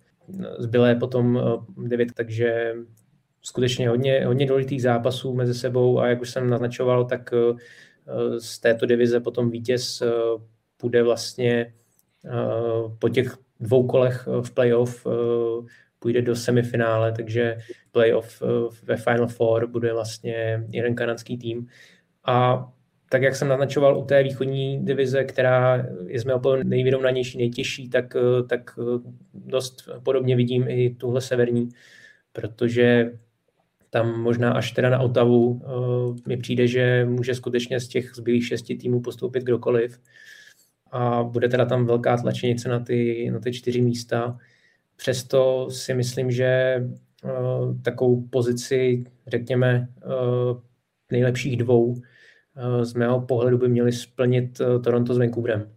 zbylé potom 9, takže skutečně hodně, hodně důležitých zápasů mezi sebou a jak už jsem naznačoval, tak eh, z této divize potom vítěz bude vlastně po těch dvou kolech v playoff půjde do semifinále, takže playoff ve Final Four bude vlastně jeden kanadský tým. A tak jak jsem naznačoval u té východní divize, která je z mého pohledu nejvyrovnanější, nejtěžší, tak, tak dost podobně vidím i tuhle severní, protože tam možná až teda na Otavu uh, mi přijde, že může skutečně z těch zbylých šesti týmů postoupit kdokoliv a bude teda tam velká tlačenice na ty, na ty čtyři místa. Přesto si myslím, že takovou pozici, řekněme, nejlepších dvou z mého pohledu by měli splnit Toronto s Vancouverem.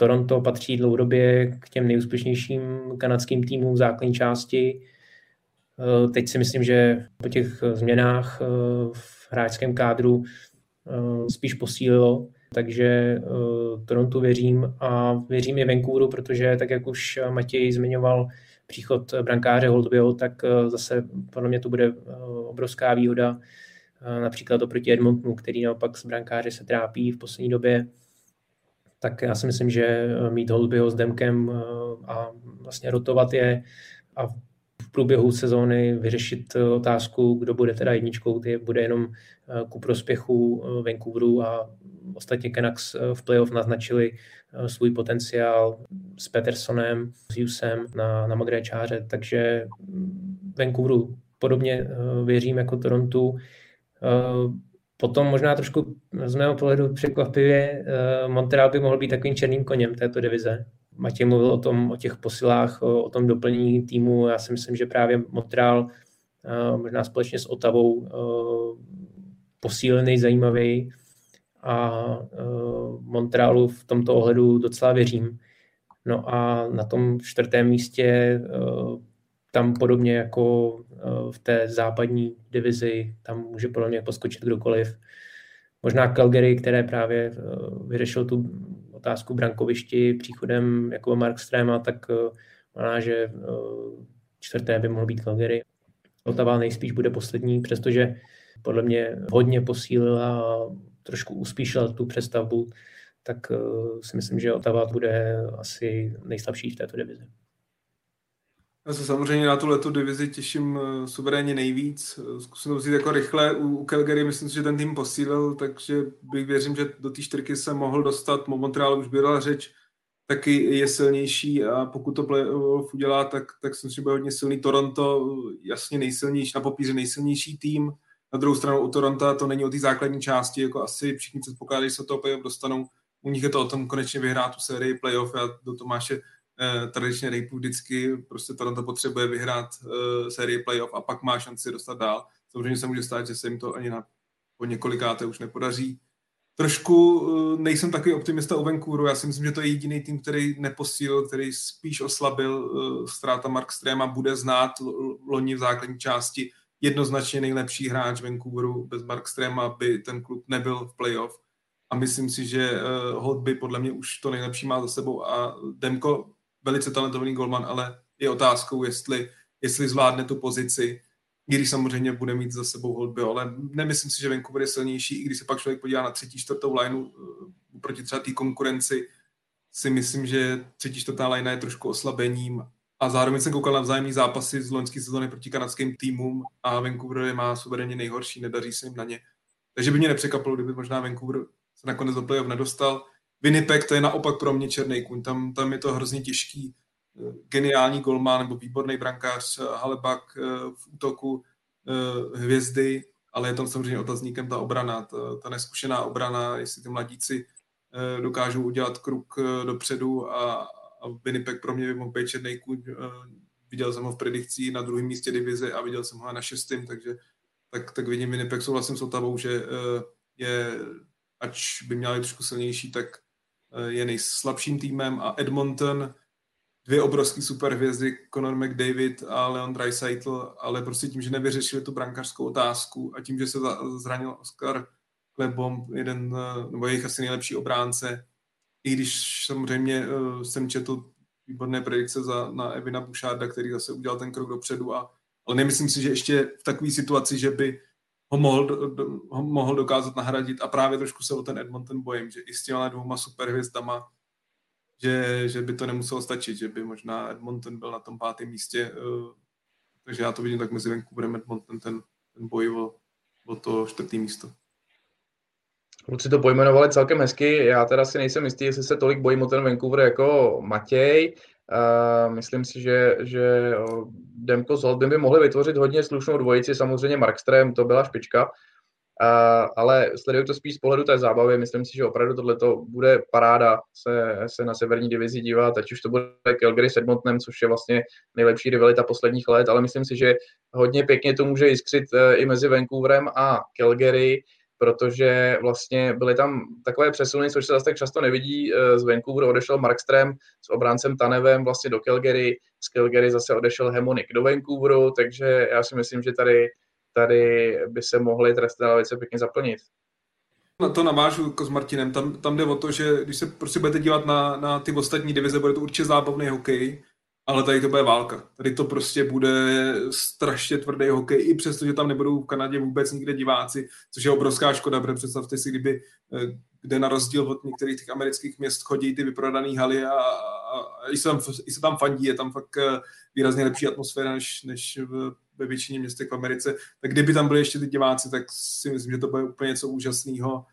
Toronto patří dlouhodobě k těm nejúspěšnějším kanadským týmům v základní části. Eh, teď si myslím, že po těch změnách eh, v hráčském kádru eh, spíš posílilo, takže Toronto věřím a věřím i Vancouveru, protože tak, jak už Matěj zmiňoval příchod brankáře Holdbyho, tak zase podle mě to bude obrovská výhoda například oproti Edmontonu, který naopak s brankáři se trápí v poslední době, tak já si myslím, že mít Holdbyho s Demkem a vlastně rotovat je a v průběhu sezóny vyřešit eh, otázku, kdo bude teda jedničkou, ty bude jenom eh, ku prospěchu eh, Vancouveru a ostatně Canucks v playoff naznačili svůj potenciál s Petersonem, s Hughesem na, na modré čáře, takže Vancouveru podobně věřím jako Torontu. Potom možná trošku z mého pohledu překvapivě Montreal by mohl být takovým černým koněm této divize, Matěj mluvil o tom, o těch posilách, o, o tom doplnění týmu. Já si myslím, že právě Montreal možná společně s Otavou posílený, zajímavý a Montrealu v tomto ohledu docela věřím. No a na tom čtvrtém místě tam podobně jako v té západní divizi, tam může podle mě poskočit kdokoliv. Možná Calgary, které právě vyřešil tu otázku brankovišti příchodem jako Markstrema, tak eh, možná, že eh, čtvrté by mohl být Calgary. Otava nejspíš bude poslední, přestože podle mě hodně posílila a trošku uspíšila tu přestavbu, tak eh, si myslím, že Otava bude asi nejslabší v této divizi. Já se samozřejmě na tuhle divizi těším uh, suverénně nejvíc. Eh, zkusím to vzít jako rychle. U, u Calgary myslím si, že ten tým posílil, takže bych věřím, že do té čtyřky se mohl dostat. Montreal už byla řeč, taky je silnější a pokud to playoff udělá, tak, tak si myslím, že bude hodně silný. Toronto jasně nejsilnější, na popíře nejsilnější tým. Na druhou stranu u Toronto to není o té základní části, jako asi všichni předpokládají, že se toho playoff dostanou. U nich je to o tom konečně vyhrát tu sérii playoff. Já do Tomáše Eh, tradičně rejpu vždycky, prostě Toronto potřebuje vyhrát uh, sérii playoff a pak má šanci dostat dál. Samozřejmě se může stát, že se jim to ani na po několikáté už nepodaří. Trošku uh, nejsem takový optimista u Vancouveru, já si myslím, že to je jediný tým, který neposílil, který spíš oslabil ztráta Mark Strema, bude znát loni v základní části jednoznačně nejlepší hráč Vancouveru. Bez Mark Strema by ten klub nebyl v playoff. A myslím si, že Holt by podle mě už to nejlepší má za sebou. A Demko velice talentovaný golman, ale je otázkou, jestli, jestli zvládne tu pozici, když samozřejmě bude mít za sebou Holtby, ale nemyslím si, že Vancouver je silnější, i když se pak člověk podívá na třetí, čtvrtou lineu uh, proti třeba té konkurenci, si myslím, že třetí, čtvrtá line je trošku oslabením a zároveň jsem koukal na vzájemný zápasy z loňské sezóny proti kanadským týmům a Vancouver je má suverénně nejhorší, nedaří se jim na ně. Takže by mě nepřekvapilo, kdyby možná Vancouver se nakonec do playoff nedostal. Winnipeg to je naopak pro mě černý kůň, tam, tam je to hrozně těžký. Geniální golman nebo výborný brankář, Halebak eh, v útoku eh, hvězdy, ale je tam samozřejmě otazníkem ta obrana, ta, ta neskušená obrana, jestli ty mladíci eh, dokážou udělat kruk dopředu a, a Winnipeg pro mě by mohl být černý kůň. Viděl jsem ho v predikcí na druhém místě divize a viděl jsem ho na šestém, takže tak, tak vidím Winnipeg souhlasím s Otavou, že je, ač by měl být trošku silnější, tak Eh, je nejslabším týmem a Edmonton, dvě obrovské superhvězdy, Conor McDavid a Leon Dreisaitl, ale prostě tím, že nevyřešili tu brankářskou otázku a tím, že se zranil Oscar Klebom, jeden, eh, nebo jejich asi nejlepší obránce, i když samozřejmě eh, jsem četl výborné predikce za, na Evina Boucharda, který zase udělal ten krok dopředu, a, ale nemyslím si, že ještě v takové situaci, že by ho mohl, do, ho mohl dokázat nahradit a právě trošku se o ten Edmonton bojím, že i s těma dvouma superhvězdama, že, že by to nemuselo stačit, že by možná Edmonton byl na tom pátém místě, uh, takže já to vidím tak mezi Vancouverem Edmonton ten, ten boj o, o to čtvrtý místo. Kluci to pojmenovali celkem hezky, já teda si nejsem jistý, jestli se tolik bojím o ten Vancouver jako Matěj. Uh, myslím si, že, že Demko s Holtbym by mohli vytvořit hodně slušnou dvojici, samozřejmě Markström, to byla špička, uh, ale sleduju to spíš z pohledu té zábavy, myslím si, že opravdu tohle bude paráda se, se na severní divizi dívat, ať už to bude Calgary s Edmontonem, což je vlastně nejlepší rivalita posledních let, ale myslím si, že hodně pěkně to může jiskřit i mezi Vancouverem a Calgary, protože vlastně byly tam takové přesuny, což se zase tak často nevidí. Eh, z Vancouveru odešel Markström s obráncem Tanevem vlastně do Calgary, z Calgary zase odešel Hemonik do Vancouveru, takže já si myslím, že tady, tady by se mohly trestné lavice pěkně zaplnit. Na to navážu jako s Martinem. Tam, tam jde o to, že když se prostě budete dívat na, na ty ostatní divize, bude to určitě zábavný hokej ale tady to bude válka. Tady to prostě bude strašně tvrdý hokej, i přesto, že tam nebudou v Kanadě vůbec nikde diváci, což je obrovská škoda, protože představte si, kdyby, eh, kde na rozdíl od některých těch amerických měst chodí ty vyprodané haly a, a, a i, se tam, i se tam fandí, je tam fakt eh, výrazně lepší atmosféra než, než v, ve většině městech v Americe, tak kdyby tam byly ještě ty diváci, tak si myslím, že to bude úplně něco úžasného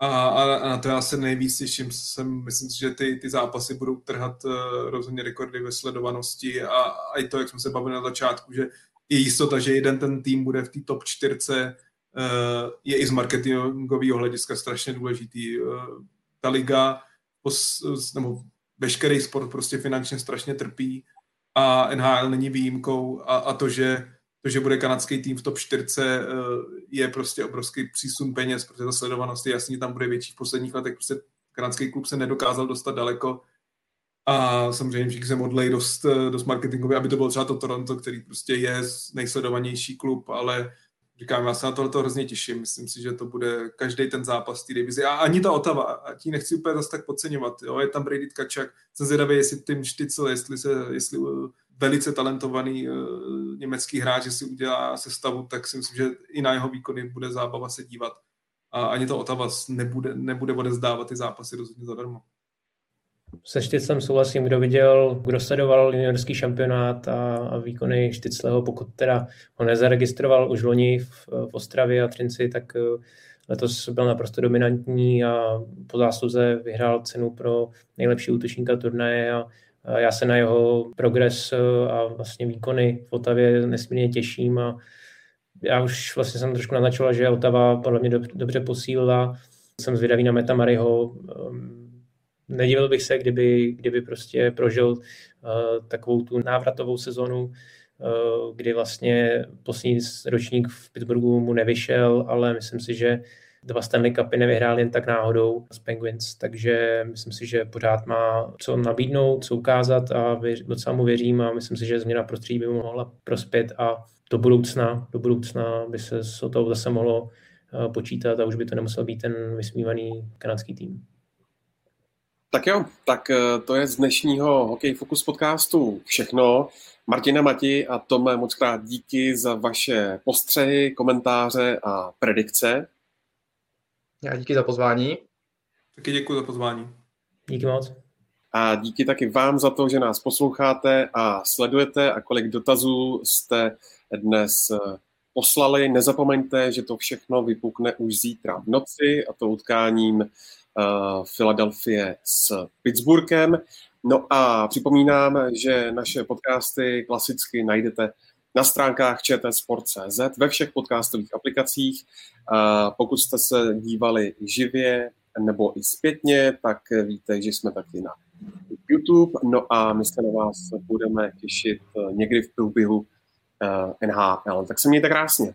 a, a, na to já se nejvíc těším. Jsem, myslím si, že ty, ty zápasy budou trhat uh, rozhodně rekordy ve sledovanosti a, a i to, jak jsme se bavili na začátku, že je jistota, že jeden ten tým bude v té top čtyřce, uh, je i z marketingového hlediska strašně důležitý. Uh, ta liga, pos, nebo veškerý sport prostě finančně strašně trpí a NHL není výjimkou a, a to, že to, že bude kanadský tým v top 4 eh, je prostě obrovský přísun peněz, protože ta sledovanost je jasně tam bude větší v posledních letech, prostě kanadský klub se nedokázal dostat daleko a samozřejmě všichni se modlej dost, eh, dost marketingově, aby to bylo třeba to Toronto, který prostě je nejsledovanější klub, ale říkám, já se na tohle hrozně těším. Myslím si, že to bude každý ten zápas té divizi. A ani ta Otava, a ti nechci úplně zase tak podceňovat. Jo? Je tam Brady Tkačak, jsem zvědavý, jestli tím Štycel, jestli, se, jestli eh, velice talentovaný uh, německý hráč, že si udělá sestavu, tak si myslím, že i na jeho výkony bude zábava se dívat. A ani to Otava nebude, nebude odezdávat ty zápasy rozhodně zadarmo. Se Štyclem souhlasím, kdo viděl, kdo sledoval juniorský šampionát a, a výkony Štycleho, pokud teda ho nezaregistroval už loni v, v Ostravě a Trinci, tak eh, letos byl naprosto dominantní a po zásluze vyhrál cenu pro nejlepší útočníka turnaje a já se na jeho progres eh, a vlastně výkony v Otavě nesmírně těším a já už vlastně jsem trošku naznačoval, že Otava podle mě dobře posílila. Jsem zvědavý na Meta Mariho. Ehm, nedivil bych se, kdyby, kdyby prostě prožil uh, takovou tu návratovou sezonu, uh, kdy vlastně poslední ročník v Pittsburghu mu nevyšel, ale myslím si, že dva Stanley Cupy nevyhrál jen tak náhodou z Penguins, takže myslím si, že pořád má co nabídnout, co ukázat a věř, docela mu věřím a myslím si, že změna prostředí by mu mohla prospět a do budoucna, do budoucna by se s toho zase mohlo eh, počítat a už by to nemusel být ten vysmívaný kanadský tým. Tak jo, tak eh, to je z dnešního Hokej Focus podcastu všechno. Martina Mati a Tome, moc krát díky za vaše postřehy, komentáře a predikce. Já díky za pozvání. Taky děkuji za pozvání. Díky moc. A díky taky vám za to, že nás posloucháte a sledujete a kolik dotazů jste dnes eh, poslali. Nezapomeňte, že to všechno vypukne už zítra v noci a to utkáním uh, Philadelphia s Pittsburghem. No a připomínám, že naše podcasty klasicky najdete na stránkách čtsport.cz, ve všech podcastových aplikacích. Pokud jste se dívali živě nebo i zpětně, tak víte, že jsme taky na YouTube. No a my se na vás budeme těšit někdy v průběhu eh, NHL. Tak se mějte krásně.